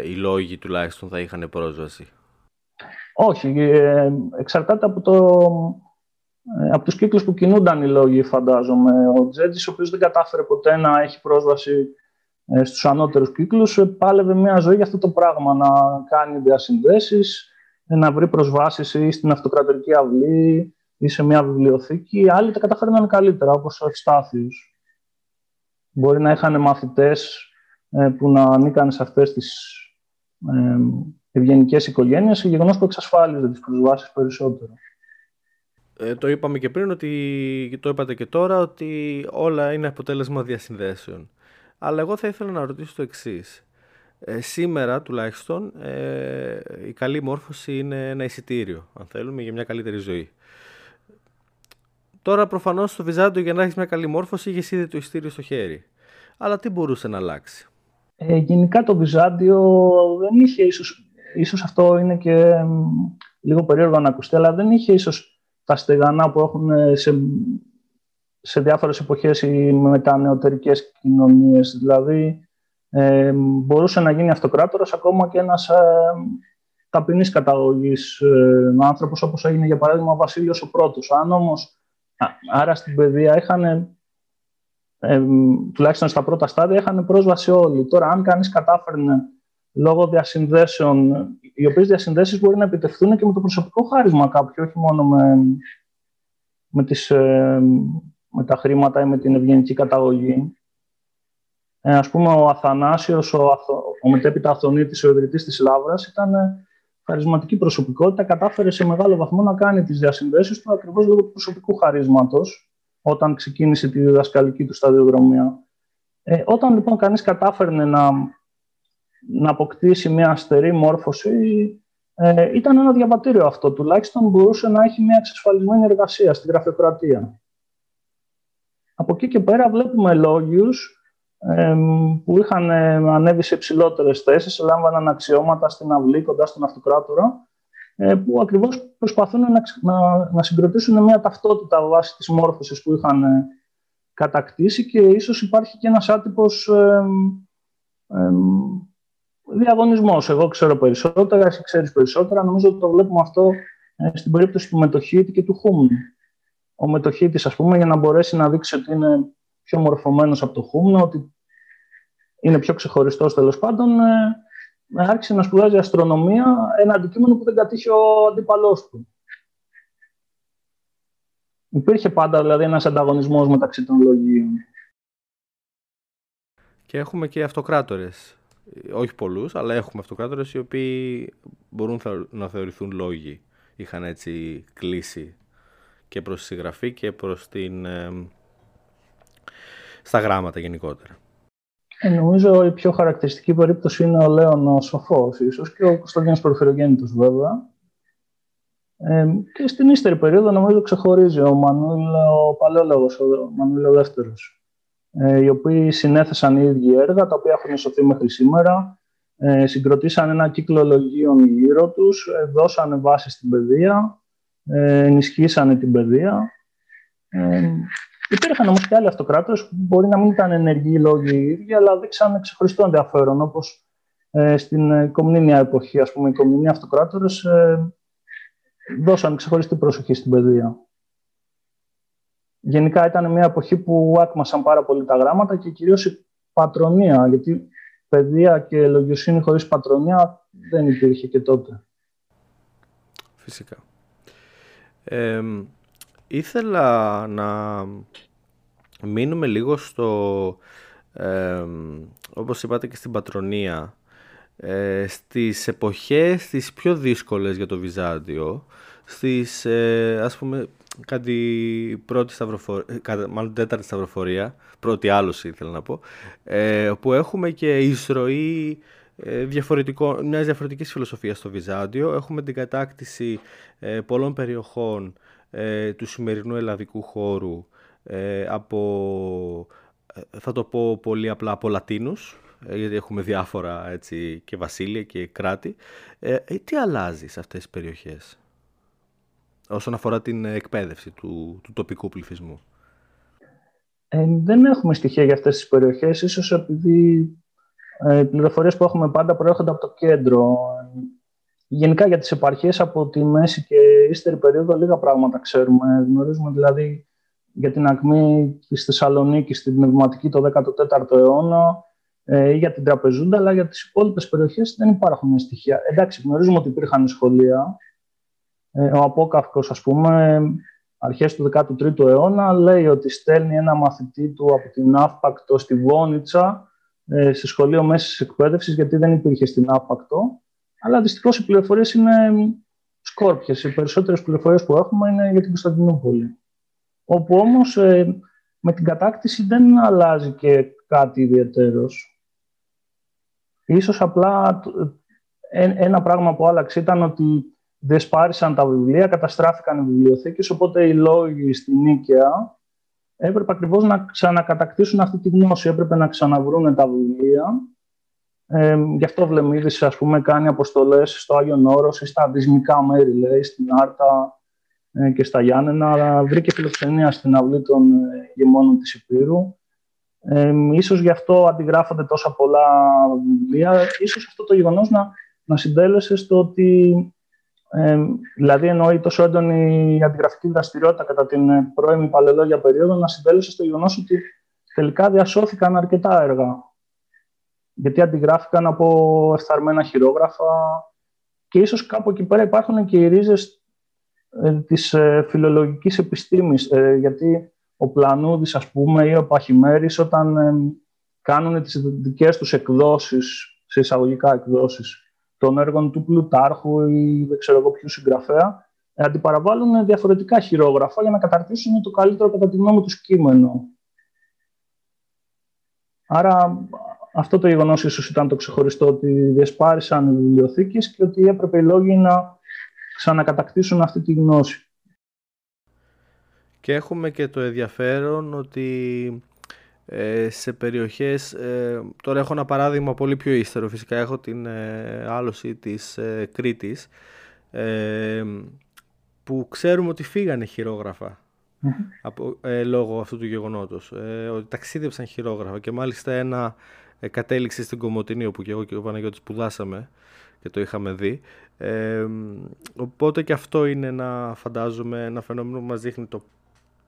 οι λόγοι τουλάχιστον θα είχαν πρόσβαση; Όχι, ε, εξαρτάται από, το, ε, από τους κύκλους που κινούνταν οι λόγοι, φαντάζομαι. Ο Τζέτζης, ο οποίος δεν κατάφερε ποτέ να έχει πρόσβαση ε, στους ανώτερους κύκλους, πάλευε μια ζωή για αυτό το πράγμα, να κάνει διασυνδέσεις, να βρει προσβάσεις ή στην αυτοκρατορική αυλή ή σε μια βιβλιοθήκη. Άλλοι τα καταφέρναν καλύτερα, όπως ο Ευστάθιος. Μπορεί να είχαν μαθητές που να ανήκαν σε αυτές τις ευγενικές οικογένειες, γεγονός που εξασφάλιζε τις προσβάσεις περισσότερο. Ε, το είπαμε και πριν, ότι το είπατε και τώρα, ότι όλα είναι αποτέλεσμα διασυνδέσεων. Αλλά εγώ θα ήθελα να ρωτήσω το εξής. Ε, σήμερα τουλάχιστον ε, η καλή μόρφωση είναι ένα εισιτήριο, αν θέλουμε, για μια καλύτερη ζωή. Τώρα προφανώς στο Βυζάντιο για να έχεις μια καλή μόρφωση είχες ήδη το εισιτήριο στο χέρι. Αλλά τι μπορούσε να αλλάξει; Ε, γενικά το Βυζάντιο δεν είχε ίσως ίσως αυτό είναι και λίγο περίεργο να ακουστεί, αλλά δεν είχε ίσως τα στεγανά που έχουν ε, σε, σε διάφορες εποχές οι μετανεωτερικές κοινωνίες. Δηλαδή, ε, μπορούσε να γίνει αυτοκράτορας ακόμα και ένας ε, ταπεινής καταγωγής ε, άνθρωπος, όπως έγινε για παράδειγμα ο Βασίλειος ο Πρώτος. Αν όμως, άρα στην παιδεία είχαν, ε, τουλάχιστον στα πρώτα στάδια, είχαν πρόσβαση όλοι. Τώρα, αν κανείς κατάφερνε λόγω διασυνδέσεων, οι οποίες διασυνδέσεις μπορεί να επιτευχθούν και με το προσωπικό χάρισμα κάποιου, όχι μόνο με, με, τις, ε, με τα χρήματα ή με την ευγενική καταγωγή. Ε, ας πούμε, ο Αθανάσιος, ο, ο μετέπειτα Αθωνίτης, ο ιδρυτής της Λάβρας, ήταν ε, χαρισματική προσωπικότητα, κατάφερε σε μεγάλο βαθμό να κάνει τις διασυνδέσεις του ακριβώς λόγω του προσωπικού χαρίσματος, όταν ξεκίνησε τη διδασκαλική του σταδιοδρομία. Ε, όταν λοιπόν κανείς κατάφερνε να να αποκτήσει μια αστερή μόρφωση ε, ήταν ένα διαβατήριο αυτό. Τουλάχιστον μπορούσε να έχει μια εξασφαλισμένη εργασία στη γραφειοκρατία. Από εκεί και πέρα βλέπουμε λόγιους ε, που είχαν ε, ανέβει σε υψηλότερες θέσεις, λάμβαναν αξιώματα στην αυλή κοντά στον αυτοκράτορα, ε, που ακριβώς προσπαθούν να, να, να συγκροτήσουν μια ταυτότητα βάσει της μόρφωσης που είχαν κατακτήσει και ίσως υπάρχει και ένας άτυπος ε, ε, διαγωνισμός. Εγώ ξέρω περισσότερα, εσύ ξέρεις περισσότερα. Νομίζω ότι το βλέπουμε αυτό ε, στην περίπτωση του μετοχήτη και του χούμνου. Ο μετοχήτης, ας πούμε, για να μπορέσει να δείξει ότι είναι πιο μορφωμένος από το χούμνο, ότι είναι πιο ξεχωριστός τέλος πάντων, ε, άρχισε να σπουδάζει αστρονομία, ένα αντικείμενο που δεν κατήχε ο αντίπαλός του. Υπήρχε πάντα δηλαδή ένας ανταγωνισμός μεταξύ των λογίων. Και έχουμε και αυτοκράτορες. Όχι πολλούς, αλλά έχουμε αυτοκράτορες οι οποίοι μπορούν να θεωρηθούν λόγοι. Είχαν έτσι κλείσει και προς τη συγγραφή και προς την... στα γράμματα γενικότερα. Ε, νομίζω η πιο χαρακτηριστική περίπτωση είναι ο Λέων ο Σοφός, ίσως και ο Κωνσταντίνος Προφυρογέννητος βέβαια, ε, και στην ύστερη περίοδο νομίζω ξεχωρίζει ο Μανούλ, ο παλαιόλογος, ο Μανούλ ο δεύτερος, ε, οι οποίοι συνέθεσαν οι ίδιοι έργα, τα οποία έχουν σωθεί μέχρι σήμερα, ε, συγκροτήσαν ένα κύκλο λογίων γύρω τους, ε, δώσανε βάση στην παιδεία, ε, ενισχύσανε την παιδεία. Ε, υπήρχαν όμως και άλλοι αυτοκράτες που μπορεί να μην ήταν ενεργοί λόγοι οι ίδιοι, αλλά δείξαν ξεχωριστό ενδιαφέρον, όπως ε, στην Κομνήνια εποχή, ας πούμε, οι Κομνήνιοι αυτοκράτορες ε, δώσαν ξεχωριστή προσοχή στην παιδεία. Γενικά ήταν μια εποχή που άκμασαν πάρα πολύ τα γράμματα και κυρίως η πατρονία, γιατί παιδεία και λογιοσύνη χωρίς πατρονία δεν υπήρχε και τότε. Φυσικά. ήθελα να μείνουμε λίγο στο, ε, όπως είπατε και στην πατρονία, ε, στις εποχές τις πιο δύσκολες για το Βυζάντιο, στις ε, ας πούμε κάτι πρώτη σταυροφορία, μάλλον τέταρτη σταυροφορία, πρώτη άλωση ήθελα να πω, ε, που έχουμε και εισρωή ε, διαφορετικό, μιας διαφορετικής φιλοσοφίας στο Βυζάντιο. Έχουμε την κατάκτηση ε, πολλών περιοχών ε, του σημερινού ελλαδικού χώρου ε, από, θα το πω πολύ απλά, από Λατίνους, γιατί έχουμε διάφορα έτσι, και βασίλεια και κράτη. τι αλλάζει σε αυτές τις περιοχές; Όσον αφορά την εκπαίδευση του, του τοπικού πληθυσμού. Ε, δεν έχουμε στοιχεία για αυτές τις περιοχές, ίσως επειδή ε, οι πληροφορίες που έχουμε πάντα προέρχονται από το κέντρο. Γενικά για τις επαρχίες από τη μέση και ύστερη περίοδο λίγα πράγματα ξέρουμε. Γνωρίζουμε δηλαδή για την ακμή της Θεσσαλονίκης στην πνευματική το 14ο αιώνα ε, ή για την Τραπεζούντα, αλλά για τις υπόλοιπες περιοχές δεν υπάρχουν στοιχεία. Εντάξει, γνωρίζουμε ότι υπήρχαν σχολεία, ε, ο Απόκαυκος, ας πούμε, αρχές του 13ου αιώνα, λέει ότι στέλνει ένα μαθητή του από την Αύπακτο στη Βόνιτσα, ε, σε σχολείο μέσης εκπαίδευσης, γιατί δεν υπήρχε στην Αύπακτο. Αλλά δυστυχώς οι πληροφορίες είναι σκόρπιες. Οι περισσότερες πληροφορίες που έχουμε είναι για την Κωνσταντινούπολη. Όπου όμως ε, με την κατάκτηση δεν αλλάζει και κάτι ιδιαίτερος. Ίσως απλά ένα πράγμα που άλλαξε ήταν ότι δεσπάρισαν τα βιβλία, καταστράφηκαν οι βιβλιοθήκες, οπότε οι λόγοι στη Νίκαια έπρεπε ακριβώς να ξανακατακτήσουν αυτή τη γνώση, έπρεπε να ξαναβρούν τα βιβλία. Ε, γι' αυτό ο Βλεμίδης, ας πούμε, κάνει αποστολές στο Άγιον Όρος ή στα δυσμικά μέρη, λέει, στην Άρτα ε, και στα Γιάννενα, αλλά βρήκε φιλοξενία στην αυλή των ε, ηγεμόνων της Υπήρου. Ε, ίσως γι' αυτό αντιγράφονται τόσα πολλά βιβλία. Ίσως αυτό το γεγονός να, να συντέλεσε στο ότι ε, δηλαδή, εννοεί τόσο έντονη η αντιγραφική δραστηριότητα κατά την ε, πρώιμη παλαιολόγια περίοδο να συμπέλεσε στο γεγονός ότι τελικά διασώθηκαν αρκετά έργα. Γιατί αντιγράφηκαν από ευθαρμένα χειρόγραφα και ίσως κάπου εκεί πέρα υπάρχουν και οι ρίζες ε, της ε, φιλολογικής επιστήμης. Ε, γιατί ο Πλανούδης, ας πούμε, ή ο Παχημέρης, όταν ε, κάνουν τις δικές τους εκδόσεις, σε εισαγωγικά εκδόσεις, των έργων του Πλουτάρχου ή δεν ξέρω εγώ ποιου συγγραφέα, ε, αντιπαραβάλλουν διαφορετικά χειρόγραφα για να καταρτήσουν το καλύτερο κατά τη γνώμη τους κείμενο. Άρα αυτό το γεγονός ίσως ήταν το ξεχωριστό ότι διασπάρισαν οι βιβλιοθήκες και ότι έπρεπε οι λόγοι να ξανακατακτήσουν αυτή τη γνώση. Και έχουμε και το ενδιαφέρον ότι ε, σε περιοχές, ε, τώρα έχω ένα παράδειγμα πολύ πιο ύστερο φυσικά, έχω την ε, άλωση της ε, Κρήτης που ξέρουμε ότι φύγανε χειρόγραφα από, ε, λόγω αυτού του γεγονότος. Ε, ότι ταξίδεψαν χειρόγραφα και μάλιστα ένα ε, κατέληξε στην Κομωτινή όπου και εγώ και ο Παναγιώτης σπουδάσαμε και το είχαμε δει. Ε, οπότε και αυτό είναι ένα, φαντάζομαι, ένα φαινόμενο που μας δείχνει το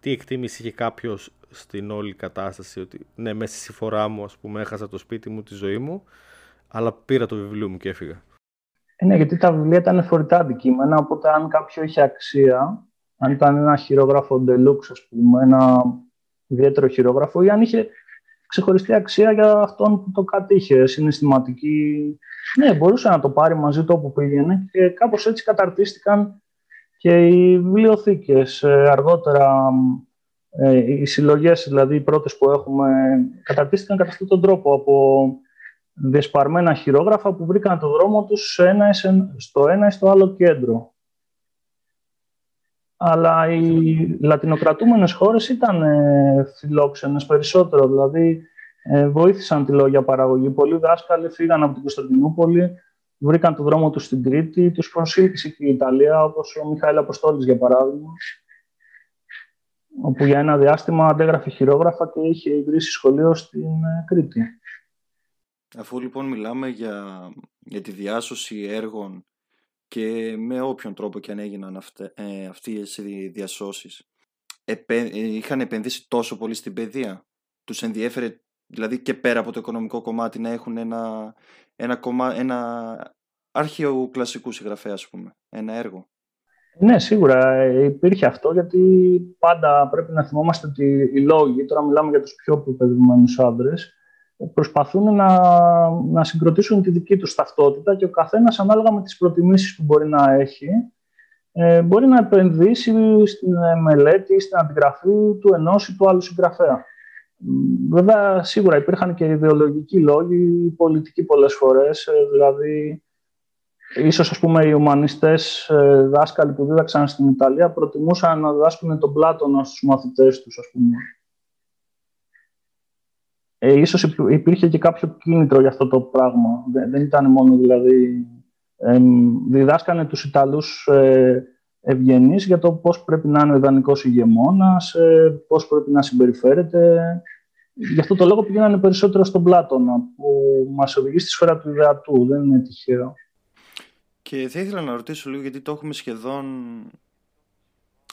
τι εκτίμηση είχε κάποιος στην όλη κατάσταση. Ότι ναι, μέσα στη φορά μου, ας πούμε, έχασα το σπίτι μου, τη ζωή μου, αλλά πήρα το βιβλίο μου και έφυγα. Ε, ναι, γιατί τα βιβλία ήταν φορητά αντικείμενα, οπότε αν κάποιο είχε αξία, αν ήταν ένα χειρόγραφο deluxe, ας πούμε, ένα ιδιαίτερο χειρόγραφο, ή αν είχε ξεχωριστή αξία για αυτόν που το κατήχε, συναισθηματική. Ναι, μπορούσε να το πάρει μαζί του όπου πήγαινε και κάπως έτσι καταρτίστηκαν και οι βιβλιοθήκες. Ε, αργότερα ε, οι συλλογές, δηλαδή οι πρώτες που έχουμε, καταρτίστηκαν κατά αυτόν τον τρόπο από διεσπαρμένα χειρόγραφα που βρήκαν το δρόμο τους στο ένα ή στο άλλο κέντρο. Αλλά οι λατινοκρατούμενες χώρες ήταν ε, φιλόξενες περισσότερο, δηλαδή ε, βοήθησαν τη λόγια παραγωγή. Πολλοί δάσκαλοι φύγαν από την Κωνσταντινούπολη, βρήκαν το δρόμο τους στην Κρήτη, τους προσήλθησε και η Ιταλία, όπως ο Μιχαήλ Αποστόλης για παράδειγμα, όπου για ένα διάστημα αντέγραφε χειρόγραφα και είχε ιδρύσει σχολείο στην ε, Κρήτη. Αφού λοιπόν μιλάμε για, για τη διάσωση έργων και με όποιον τρόπο και αν έγιναν αυτε, ε, αυτές οι διασώσεις, επέ, ε, είχαν επενδύσει τόσο πολύ στην παιδεία. Τους ενδιέφερε δηλαδή και πέρα από το οικονομικό κομμάτι να έχουν ένα, ένα, κομμά, ένα αρχαίο κλασικού συγγραφέα, ας πούμε, ένα έργο. Ναι, σίγουρα ε, υπήρχε αυτό, γιατί πάντα πρέπει να θυμόμαστε ότι οι λόγοι, τώρα μιλάμε για τους πιο προπαιδευμένους άντρες, προσπαθούν να, να συγκροτήσουν τη δική τους ταυτότητα και ο καθένας ανάλογα με τις προτιμήσεις που μπορεί να έχει ε, μπορεί να επενδύσει στην μελέτη, στην αντιγραφή του ενός ή του άλλου συγγραφέα. Βέβαια, σίγουρα υπήρχαν και ιδεολογικοί λόγοι, πολιτικοί πολλές φορές, ε, δηλαδή ίσως ας πούμε οι ουμανιστές ε, δάσκαλοι που δίδαξαν στην Ιταλία προτιμούσαν να διδάσκουν τον Πλάτωνα στους μαθητές τους, ας πούμε ε, ίσως υπήρχε και κάποιο κίνητρο για αυτό το πράγμα. Δεν, ήταν μόνο δηλαδή... Ε, διδάσκανε τους Ιταλούς ε, ευγενείς για το πώς πρέπει να είναι ο ιδανικός ηγεμόνας, ε, πώς πρέπει να συμπεριφέρεται. Γι' αυτό το λόγο πηγαίνανε περισσότερο στον Πλάτωνα, που μας οδηγεί στη σφαίρα του ιδεατού. Δεν είναι τυχαίο. Και θα ήθελα να ρωτήσω λίγο, γιατί το έχουμε σχεδόν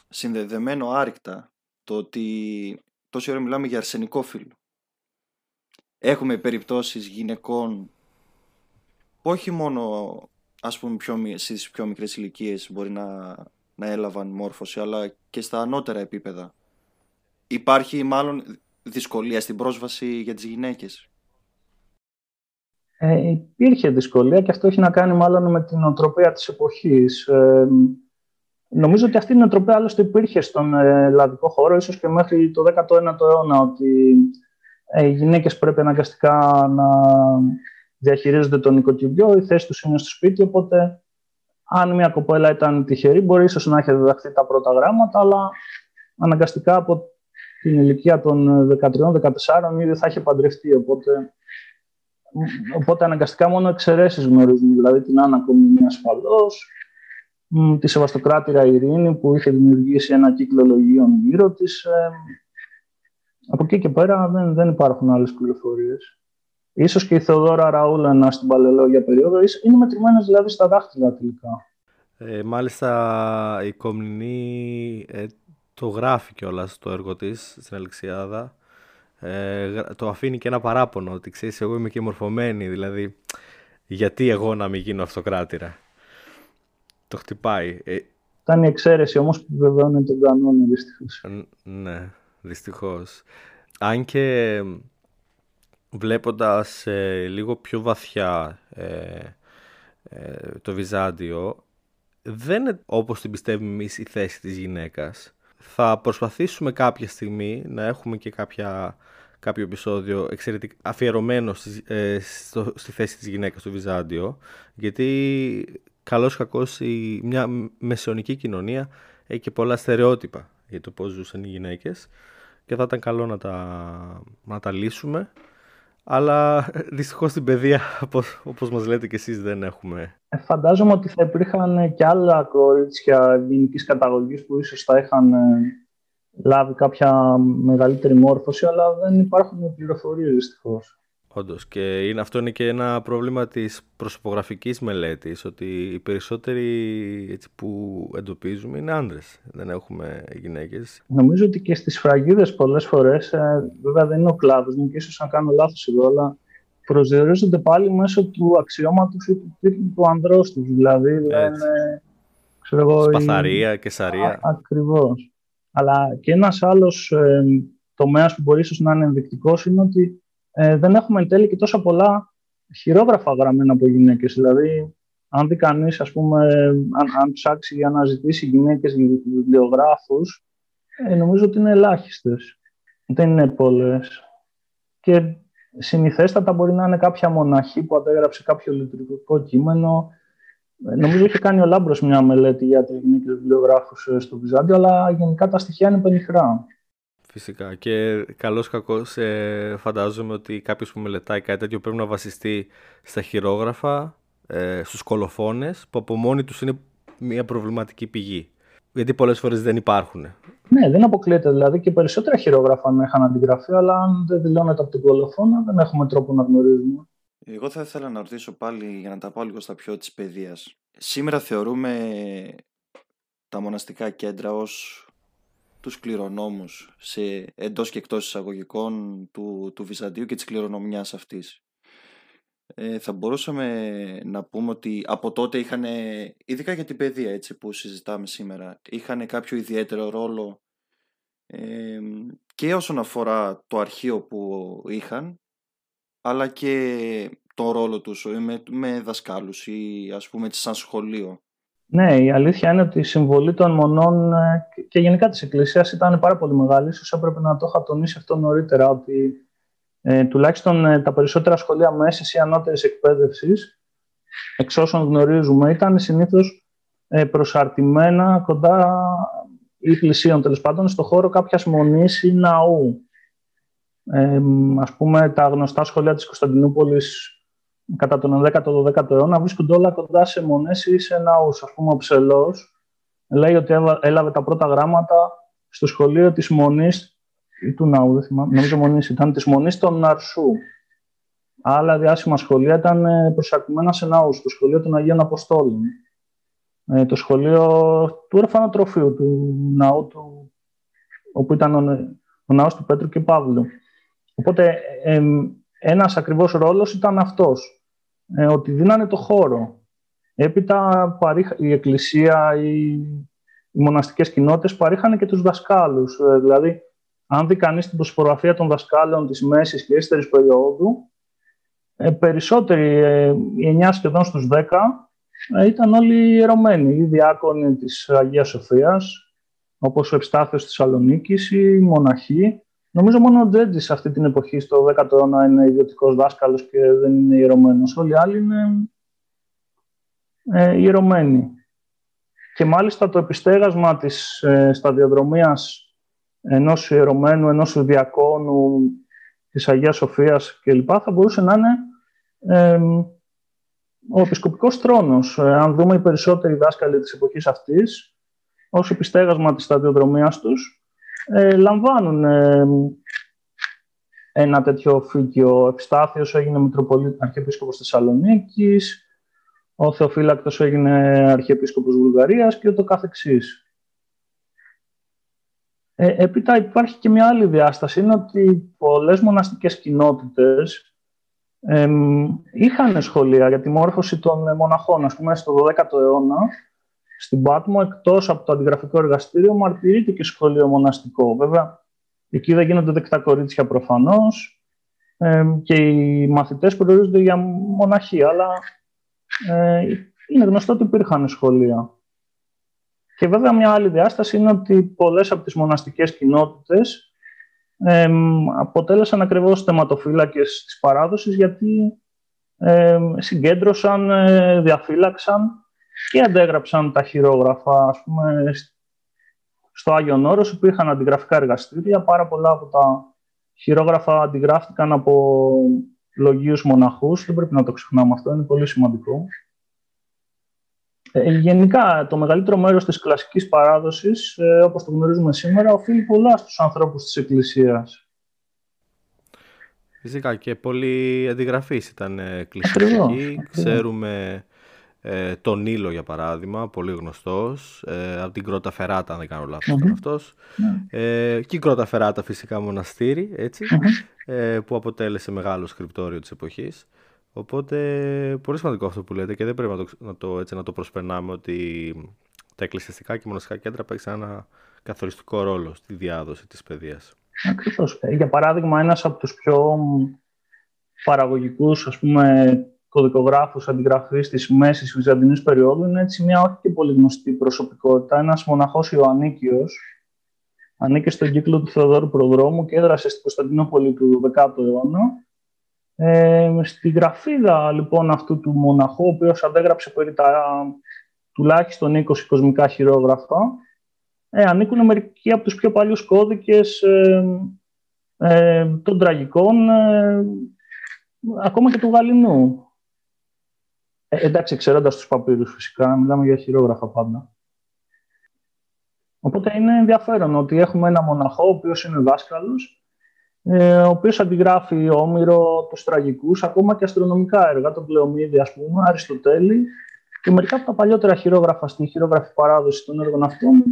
συνδεδεμένο άρρηκτα, το ότι τόση ώρα μιλάμε για αρσενικό φίλο έχουμε περιπτώσεις γυναικών που όχι μόνο ας πούμε πιο, στις πιο μικρές ηλικίες μπορεί να, να έλαβαν μόρφωση αλλά και στα ανώτερα επίπεδα. Υπάρχει μάλλον δυσκολία στην πρόσβαση για τις γυναίκες; Ε, υπήρχε δυσκολία και αυτό έχει να κάνει μάλλον με την οτροπία της εποχής. Ε, νομίζω ότι αυτή η οτροπία άλλωστε υπήρχε στον ε, ελλαδικό χώρο, ίσως και μέχρι το 19ο αιώνα, ότι ε, οι γυναίκες πρέπει αναγκαστικά να διαχειρίζονται τον νοικοκυριό, η θέση τους είναι στο σπίτι, οπότε αν μια κοπέλα ήταν τυχερή, μπορεί ίσως να έχει διδαχθεί τα πρώτα γράμματα, αλλά αναγκαστικά από την ηλικία των 13-14 ήδη θα έχει παντρευτεί, οπότε, οπότε αναγκαστικά μόνο εξαιρέσεις γνωρίζουν, δηλαδή την Άννα Κομινή ασφαλώς, τη Σεβαστοκράτηρα Ειρήνη που είχε δημιουργήσει ένα κύκλο λογίων γύρω της, ε, από εκεί και πέρα δεν, δεν υπάρχουν άλλες πληροφορίες. Ίσως και η Θεοδόρα Ραούλα στην παλαιολόγια περίοδο είναι μετρημένες δηλαδή στα δάχτυλα τελικά. Ε, μάλιστα η Κομνηνή ε, το γράφει κιόλας το έργο της στην Αλεξιάδα. Ε, το αφήνει και ένα παράπονο ότι ξέρεις εγώ είμαι και μορφωμένη δηλαδή γιατί εγώ να μην γίνω αυτοκράτηρα. Το χτυπάει. Ε, Ήταν η εξαίρεση όμως που βεβαιώνει τον κανόνα δυστυχώς. Ναι δυστυχώς. Αν και βλέποντας ε, λίγο πιο βαθιά ε, ε, το Βυζάντιο, δεν είναι όπως την πιστεύουμε εμείς η θέση της γυναίκας. Θα προσπαθήσουμε κάποια στιγμή να έχουμε και κάποια, κάποιο επεισόδιο εξαιρετικά αφιερωμένο στη, στη θέση της γυναίκας στο Βυζάντιο, γιατί καλώς κακώς η, μια μεσαιωνική κοινωνία έχει και πολλά στερεότυπα για το πώς ζούσαν οι γυναίκες και θα ήταν καλό να τα, να τα λύσουμε. Αλλά δυστυχώς στην παιδεία, όπως, όπως μας λέτε και εσείς, δεν έχουμε. Ε, φαντάζομαι ότι θα υπήρχαν και άλλα κορίτσια γενική καταγωγής που ίσως θα είχαν λάβει κάποια μεγαλύτερη μόρφωση, αλλά δεν υπάρχουν πληροφορίες δυστυχώς. Όντως. Και είναι, αυτό είναι και ένα πρόβλημα της προσωπογραφικής μελέτης, ότι οι περισσότεροι έτσι, που εντοπίζουμε είναι άντρες. Δεν έχουμε γυναίκες. Νομίζω ότι και στις φραγίδες πολλές φορές, ε, βέβαια δεν είναι ο κλάδος μου και ίσως να κάνω λάθος εδώ, αλλά προσδιορίζονται πάλι μέσω του αξιώματος ή του τίτλου του ανδρός τους. Δηλαδή δεν ξέρω εγώ, Σπαθαρία και σαρία. Ακριβώς. Αλλά και ένας άλλος ε, τομέας που μπορεί ίσως να είναι ενδεικτικός είναι ότι ε, δεν έχουμε εν τέλει και τόσα πολλά χειρόγραφα γραμμένα από γυναίκες. Δηλαδή, αν δει κανείς, ας πούμε, αν, αν ψάξει για να ζητήσει γυναίκες βιβλιογράφου, ε, νομίζω ότι είναι ελάχιστες. Δεν είναι πολλές. Και συνηθέστατα μπορεί να είναι κάποια μοναχή που αντέγραψε κάποιο λειτουργικό κείμενο. Ε, νομίζω έχει κάνει ο Λάμπρος μια μελέτη για τις γυναίκες βιβλιογράφους ε, στο Βυζάντιο, αλλά γενικά τα στοιχεία είναι πενιχρά. Φυσικά. Και καλό κακό ε, φαντάζομαι ότι κάποιος που μελετάει κάτι τέτοιο πρέπει να βασιστεί στα χειρόγραφα, ε, στους κολοφόνες, που από μόνοι τους είναι μια προβληματική πηγή. Γιατί πολλές φορές δεν υπάρχουν. Ναι, δεν αποκλείεται δηλαδή και περισσότερα χειρόγραφα να είχαν αντιγραφεί, αλλά αν δεν δηλώνεται από την κολοφόνα, δεν έχουμε τρόπο να γνωρίζουμε. Εγώ θα ήθελα να ρωτήσω πάλι για να τα πάω λίγο στα πιο της παιδείας. Σήμερα θεωρούμε τα μοναστικά κέντρα ως τους κληρονόμους σε εντός και εκτός εισαγωγικών του, του Βυζαντίου και της κληρονομιάς αυτής. Ε, θα μπορούσαμε να πούμε ότι από τότε είχαν, ειδικά για την παιδεία έτσι, που συζητάμε σήμερα, είχαν κάποιο ιδιαίτερο ρόλο ε, και όσον αφορά το αρχείο που είχαν, αλλά και το ρόλο τους με, με δασκάλους ή ας πούμε σαν σχολείο. Ναι, η αλήθεια είναι ότι η συμβολή των μονών ε, και γενικά της Εκκλησίας ήταν πάρα πολύ μεγάλη. Ίσως έπρεπε να το είχα τονίσει αυτό νωρίτερα, ότι ε, τουλάχιστον ε, τα περισσότερα σχολεία μέσης ή ανώτερης εκπαίδευσης, εξ όσων γνωρίζουμε, ήταν συνήθως ε, προσαρτημένα κοντά ή πλησίων τέλος πάντων στο χώρο κάποιας μονής ή ναού. Ε, ας πούμε, τα γνωστά σχολεία της Κωνσταντινούπολης κατά τον 10ο-12ο αιώνα βρίσκονται όλα κοντά σε μονές ή σε ναούς. Ας πούμε, ο Ψελός λέει ότι έλαβε τα πρώτα γράμματα στο σχολείο της Μονής ή του ναού, δεν θυμάμαι, νομίζω Μονής ήταν, της Μονής των Ναρσού. Άλλα διάσημα σχολεία ήταν ε, προσαρτημένα σε ναούς, το σχολείο των Αγίων Αποστόλων, ε, το σχολείο του ορφανοτροφείου, του ναού του, όπου ήταν ο, ο ναός του Πέτρου και Παύλου. Οπότε ε, ένας ακριβώς ρόλος ήταν αυτός ε, ότι δίνανε το χώρο. Έπειτα η εκκλησία, οι, οι μοναστικές κοινότητες παρήχαν και τους δασκάλους. Ε, δηλαδή, αν δει κανείς την προσφοραφία των δασκάλων της μέσης και έστερης περίοδου, ε, περισσότεροι, ε, οι 9 σχεδόν στους 10, ε, ήταν όλοι ιερωμένοι. Οι διάκονοι της Αγίας Σοφίας, όπως ο Ευστάθιος της Σαλονίκης, οι μοναχοί, Νομίζω μόνο ο Τζέτζης σε αυτή την εποχή, στο 10ο αιώνα, είναι ιδιωτικός δάσκαλος και δεν είναι ιερωμένο. Όλοι οι άλλοι είναι ε, ιερωμένοι. Και μάλιστα το επιστέγασμα της ε, σταδιοδρομίας ενός ιερωμένου, ενός διακόνου της Αγίας Σοφίας κλπ. θα μπορούσε να είναι ε, ο επισκοπικός θρόνος. Ε, αν δούμε οι περισσότεροι δάσκαλοι της εποχής αυτής, ως επιστέγασμα της σταδιοδρομίας τους, ε, λαμβάνουν ε, ένα τέτοιο οφήκιο. Ο Ευστάθιος έγινε Μητροπολίτης Αρχιεπίσκοπος Θεσσαλονίκης, ο Θεοφύλακτος έγινε Αρχιεπίσκοπος Βουλγαρίας και ούτω καθεξής. Ε, έπειτα υπάρχει και μια άλλη διάσταση, είναι ότι πολλές μοναστικές κοινότητες ε, είχαν σχολεία για τη μόρφωση των μοναχών. Ας πούμε, στο 12ο αιώνα στην Πάτμο, εκτός από το αντιγραφικό εργαστήριο, μαρτυρείται και σχολείο μοναστικό. Βέβαια, εκεί δεν γίνονται δεκτά κορίτσια προφανώς ε, και οι μαθητές προορίζονται για μοναχή, αλλά ε, είναι γνωστό ότι υπήρχαν σχολεία. Και βέβαια μια άλλη διάσταση είναι ότι πολλές από τις μοναστικές κοινότητες ε, αποτέλεσαν ακριβώς θεματοφύλακες της παράδοσης γιατί ε, συγκέντρωσαν, ε, διαφύλαξαν και αντέγραψαν τα χειρόγραφα, ας πούμε, στο Άγιον Όρος υπήρχαν αντιγραφικά εργαστήρια, πάρα πολλά από τα χειρόγραφα αντιγράφηκαν από λογίους μοναχούς, δεν πρέπει να το ξεχνάμε αυτό, είναι πολύ σημαντικό. Ε, γενικά, το μεγαλύτερο μέρος της κλασικής παράδοσης, ε, όπως το γνωρίζουμε σήμερα, οφείλει πολλά στους ανθρώπους της Εκκλησίας. Φυσικά και πολλοί αντιγραφείς ήταν εκκλησιαστικοί. Ξέρουμε ε, τον Νίλο για παράδειγμα, πολύ γνωστός, ε, από την Κρότα Φεράτα αν δεν κάνω λάθος mm-hmm. αυτός. Ναι. Ε, και η Κρότα Φεράτα φυσικά μοναστήρι, ε, που αποτέλεσε μεγάλο σκριπτόριο της εποχής. Οπότε πολύ σημαντικό αυτό που λέτε και δεν πρέπει να το, να το, έτσι, να το προσπερνάμε ότι τα εκκλησιαστικά και μοναστικά κέντρα παίξαν ένα καθοριστικό ρόλο στη διάδοση της παιδείας. Ακριβώς. Ε, για παράδειγμα, ένας από τους πιο παραγωγικούς ας πούμε, κωδικογράφους αντιγραφής της μέσης Βυζαντινής περίοδου είναι έτσι μια όχι και πολύ γνωστή προσωπικότητα, ένας μοναχός Ιωαννίκιος, ανήκε στον κύκλο του Θεοδόρου Προδρόμου και έδρασε στην Κωνσταντινούπολη του 10ου αιώνα. Ε, στη γραφίδα λοιπόν αυτού του μοναχού, ο οποίος αντέγραψε περί τα τουλάχιστον 20 κοσμικά χειρόγραφα, ε, ανήκουν μερικοί από τους πιο παλιούς κώδικες ε, ε, των τραγικών, ε, ακόμα και του Γαλινού. Ε, εντάξει, εξαιρώντα τους παπύρου φυσικά, μιλάμε για χειρόγραφα πάντα. Οπότε είναι ενδιαφέρον ότι έχουμε ένα μοναχό, ο οποίος είναι δάσκαλος, ε, ο οποίος αντιγράφει Όμηρο, τους τραγικούς, ακόμα και αστρονομικά έργα, τον Πλεομίδη, ας πούμε, Αριστοτέλη, και μερικά από τα παλιότερα χειρόγραφα στην χειρόγραφη παράδοση των έργων αυτών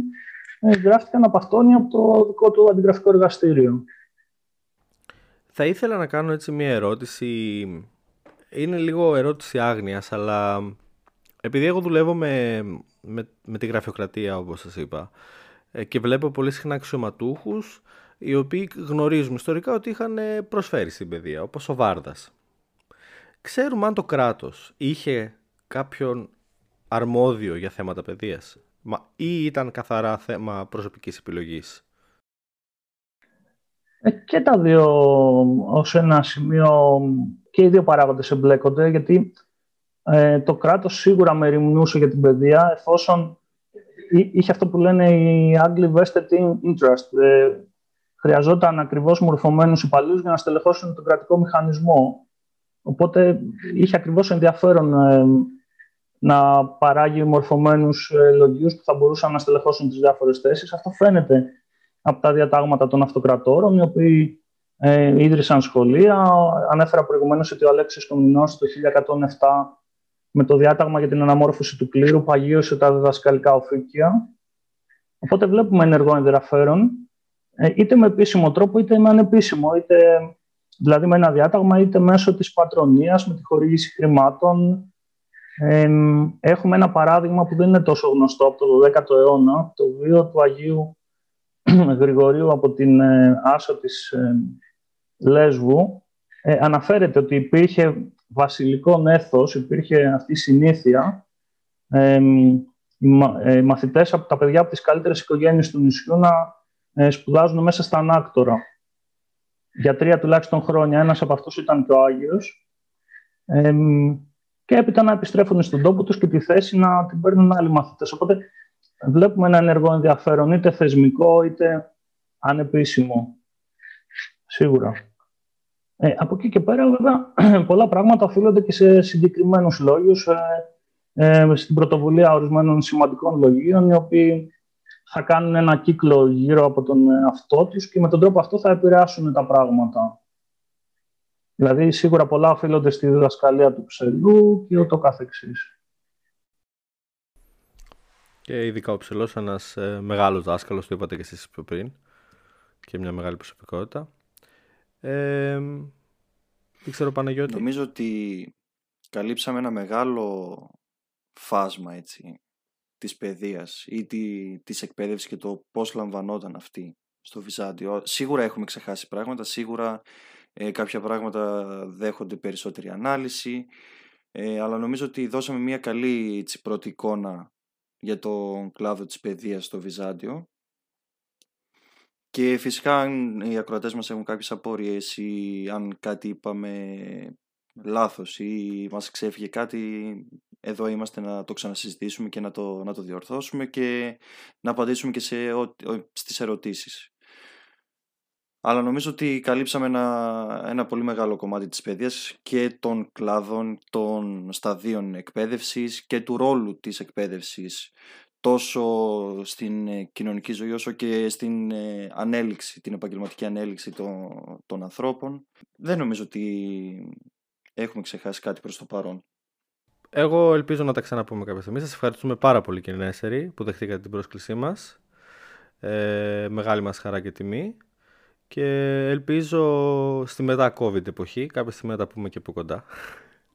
ε, γράφτηκαν από αυτόν ή από το δικό του αντιγραφικό εργαστήριο. Θα ήθελα να κάνω έτσι μια ερώτηση είναι λίγο ερώτηση άγνοιας, αλλά επειδή εγώ δουλεύω με, με, τη γραφειοκρατία, όπως σας είπα, ε, και βλέπω πολύ συχνά αξιωματούχους οι οποίοι γνωρίζουμε ιστορικά ότι είχαν προσφέρει στην παιδεία, όπως ο Βάρδας. Ξέρουμε αν το κράτος είχε κάποιον αρμόδιο για θέματα παιδείας ή ήταν καθαρά θέμα προσωπικής επιλογής; Ε, και τα δύο ως ένα σημείο και οι δύο παράγοντες εμπλέκονται, γιατί ε, το κράτος σίγουρα μεριμνούσε για την παιδεία, εφόσον είχε αυτό που λένε οι Άγγλοι vested interest. Ε, χρειαζόταν ακριβώς μορφωμένους υπαλλήλους για να στελεχώσουν τον κρατικό μηχανισμό. Οπότε είχε ακριβώς ενδιαφέρον ε, να παράγει μορφωμένους ε, λογίους που θα μπορούσαν να στελεχώσουν τις διάφορες θέσεις. Αυτό φαίνεται από τα διατάγματα των αυτοκρατόρων, οι οποίοι ε, ίδρυσαν σχολεία. Ανέφερα προηγουμένως ότι ο Αλέξης Κομινός το 1107 με το διάταγμα για την αναμόρφωση του κλήρου παγίωσε τα διδασκαλικά οφήκια. Οπότε βλέπουμε ενεργό ενδιαφέρον, ε, είτε με επίσημο τρόπο είτε με ανεπίσημο, είτε δηλαδή με ένα διάταγμα είτε μέσω της πατρονίας, με τη χορήγηση χρημάτων. Ε, έχουμε ένα παράδειγμα που δεν είναι τόσο γνωστό από το 12ο αιώνα, το βίο του Αγίου Γρηγορίου από την ε, Άσο της ε, Λέσβου ε, αναφέρεται ότι υπήρχε βασιλικό νέθος, υπήρχε αυτή η συνήθεια ε, οι μαθητές από τα παιδιά από τις καλύτερες οικογένειες του νησιού να ε, σπουδάζουν μέσα στα ανάκτορα. Για τρία τουλάχιστον χρόνια. Ένας από αυτούς ήταν και ο Άγιος. Ε, και έπειτα να επιστρέφουν στον τόπο τους και τη θέση να την παίρνουν άλλοι μαθητές. Οπότε βλέπουμε ένα ενεργό ενδιαφέρον, είτε θεσμικό, είτε ανεπίσημο. Σίγουρα. Ε, από εκεί και πέρα, βέβαια, πολλά πράγματα οφείλονται και σε συγκεκριμένους λόγους, ε, ε, στην πρωτοβουλία ορισμένων σημαντικών λογίων, οι οποίοι θα κάνουν ένα κύκλο γύρω από τον εαυτό τους και με τον τρόπο αυτό θα επηρεάσουν τα πράγματα. Δηλαδή, σίγουρα πολλά οφείλονται στη διδασκαλία του ψελού και ούτω καθεξής. Και ειδικά ο ψελός, ένας ε, μεγάλος δάσκαλος, το είπατε και εσείς πιο πριν, και μια μεγάλη προσωπικότητα. Ε, δεν ξέρω Παναγιώτη. Νομίζω ότι καλύψαμε ένα μεγάλο φάσμα έτσι, της παιδείας ή τη, της εκπαίδευσης και το πώς λαμβανόταν αυτή στο Βυζάντιο. Σίγουρα έχουμε ξεχάσει πράγματα, σίγουρα ε, κάποια πράγματα δέχονται περισσότερη ανάλυση, ε, αλλά νομίζω ότι δώσαμε μια καλή έτσι, πρώτη εικόνα για τον κλάδο της παιδείας στο Βυζάντιο και φυσικά αν οι ακροατές μας έχουν κάποιες απορίες ή αν κάτι είπαμε λάθος ή μας ξέφυγε κάτι, εδώ είμαστε να το ξανασυζητήσουμε και να το, να το διορθώσουμε και να απαντήσουμε και σε, στις ερωτήσεις. αλλά νομίζω ότι καλύψαμε ένα, ένα πολύ μεγάλο κομμάτι της παιδείας και των κλάδων, των σταδίων εκπαίδευσης και του ρόλου της εκπαίδευσης τόσο στην ε, κοινωνική ζωή όσο και στην ε, ανέλυξη, την επαγγελματική ανέλυξη των, των ανθρώπων. Δεν νομίζω ότι έχουμε ξεχάσει κάτι προς το παρόν. Εγώ ελπίζω να τα ξαναπούμε κάποια στιγμή. Σας ευχαριστούμε πάρα πολύ κύριε Νέσερη που δεχτήκατε την πρόσκλησή μας. Ε, μεγάλη μας χαρά και τιμή. Και ελπίζω στη μετά COVID εποχή κάποια στιγμή να τα πούμε και από κοντά.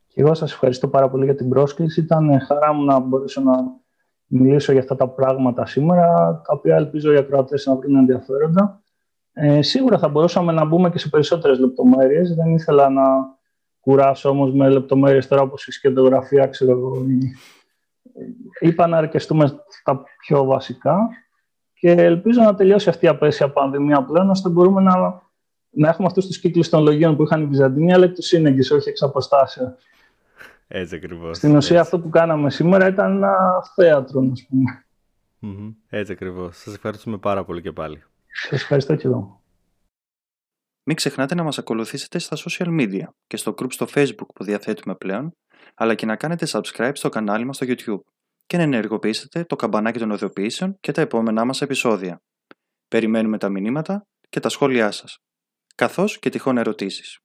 Και εγώ σας ευχαριστώ πάρα πολύ για την πρόσκληση. Ήταν χαρά μου να μπορέσω να μιλήσω για αυτά τα πράγματα σήμερα, τα οποία ελπίζω οι ακροατές να βρουν ενδιαφέροντα. Ε, σίγουρα θα μπορούσαμε να μπούμε και σε περισσότερες λεπτομέρειες. Δεν ήθελα να κουράσω όμως με λεπτομέρειες τώρα όπως η σκεντογραφία, ξέρω εγώ. Είπα να αρκεστούμε στα πιο βασικά και ελπίζω να τελειώσει αυτή η απέσια πανδημία πλέον, ώστε μπορούμε να, να έχουμε αυτούς τους κύκλους των λογίων που είχαν οι Βυζαντινοί, αλλά εκ τους σύνεγγυς, όχι εξ αποστάσεως. Έτσι ακριβώς. Στην ουσία αυτό που κάναμε σήμερα ήταν ένα θέατρο, α πούμε. Mm-hmm. Έτσι ακριβώς. Σας ευχαριστούμε πάρα πολύ και πάλι. Σας ευχαριστώ και εγώ. Μην ξεχνάτε να μας ακολουθήσετε στα social media και στο group στο facebook που διαθέτουμε πλέον, αλλά και να κάνετε subscribe στο κανάλι μας στο YouTube και να ενεργοποιήσετε το καμπανάκι των ειδοποιήσεων και τα επόμενά μας επεισόδια. Περιμένουμε τα μηνύματα και τα σχόλιά σας, καθώς και τυχόν ερωτήσεις.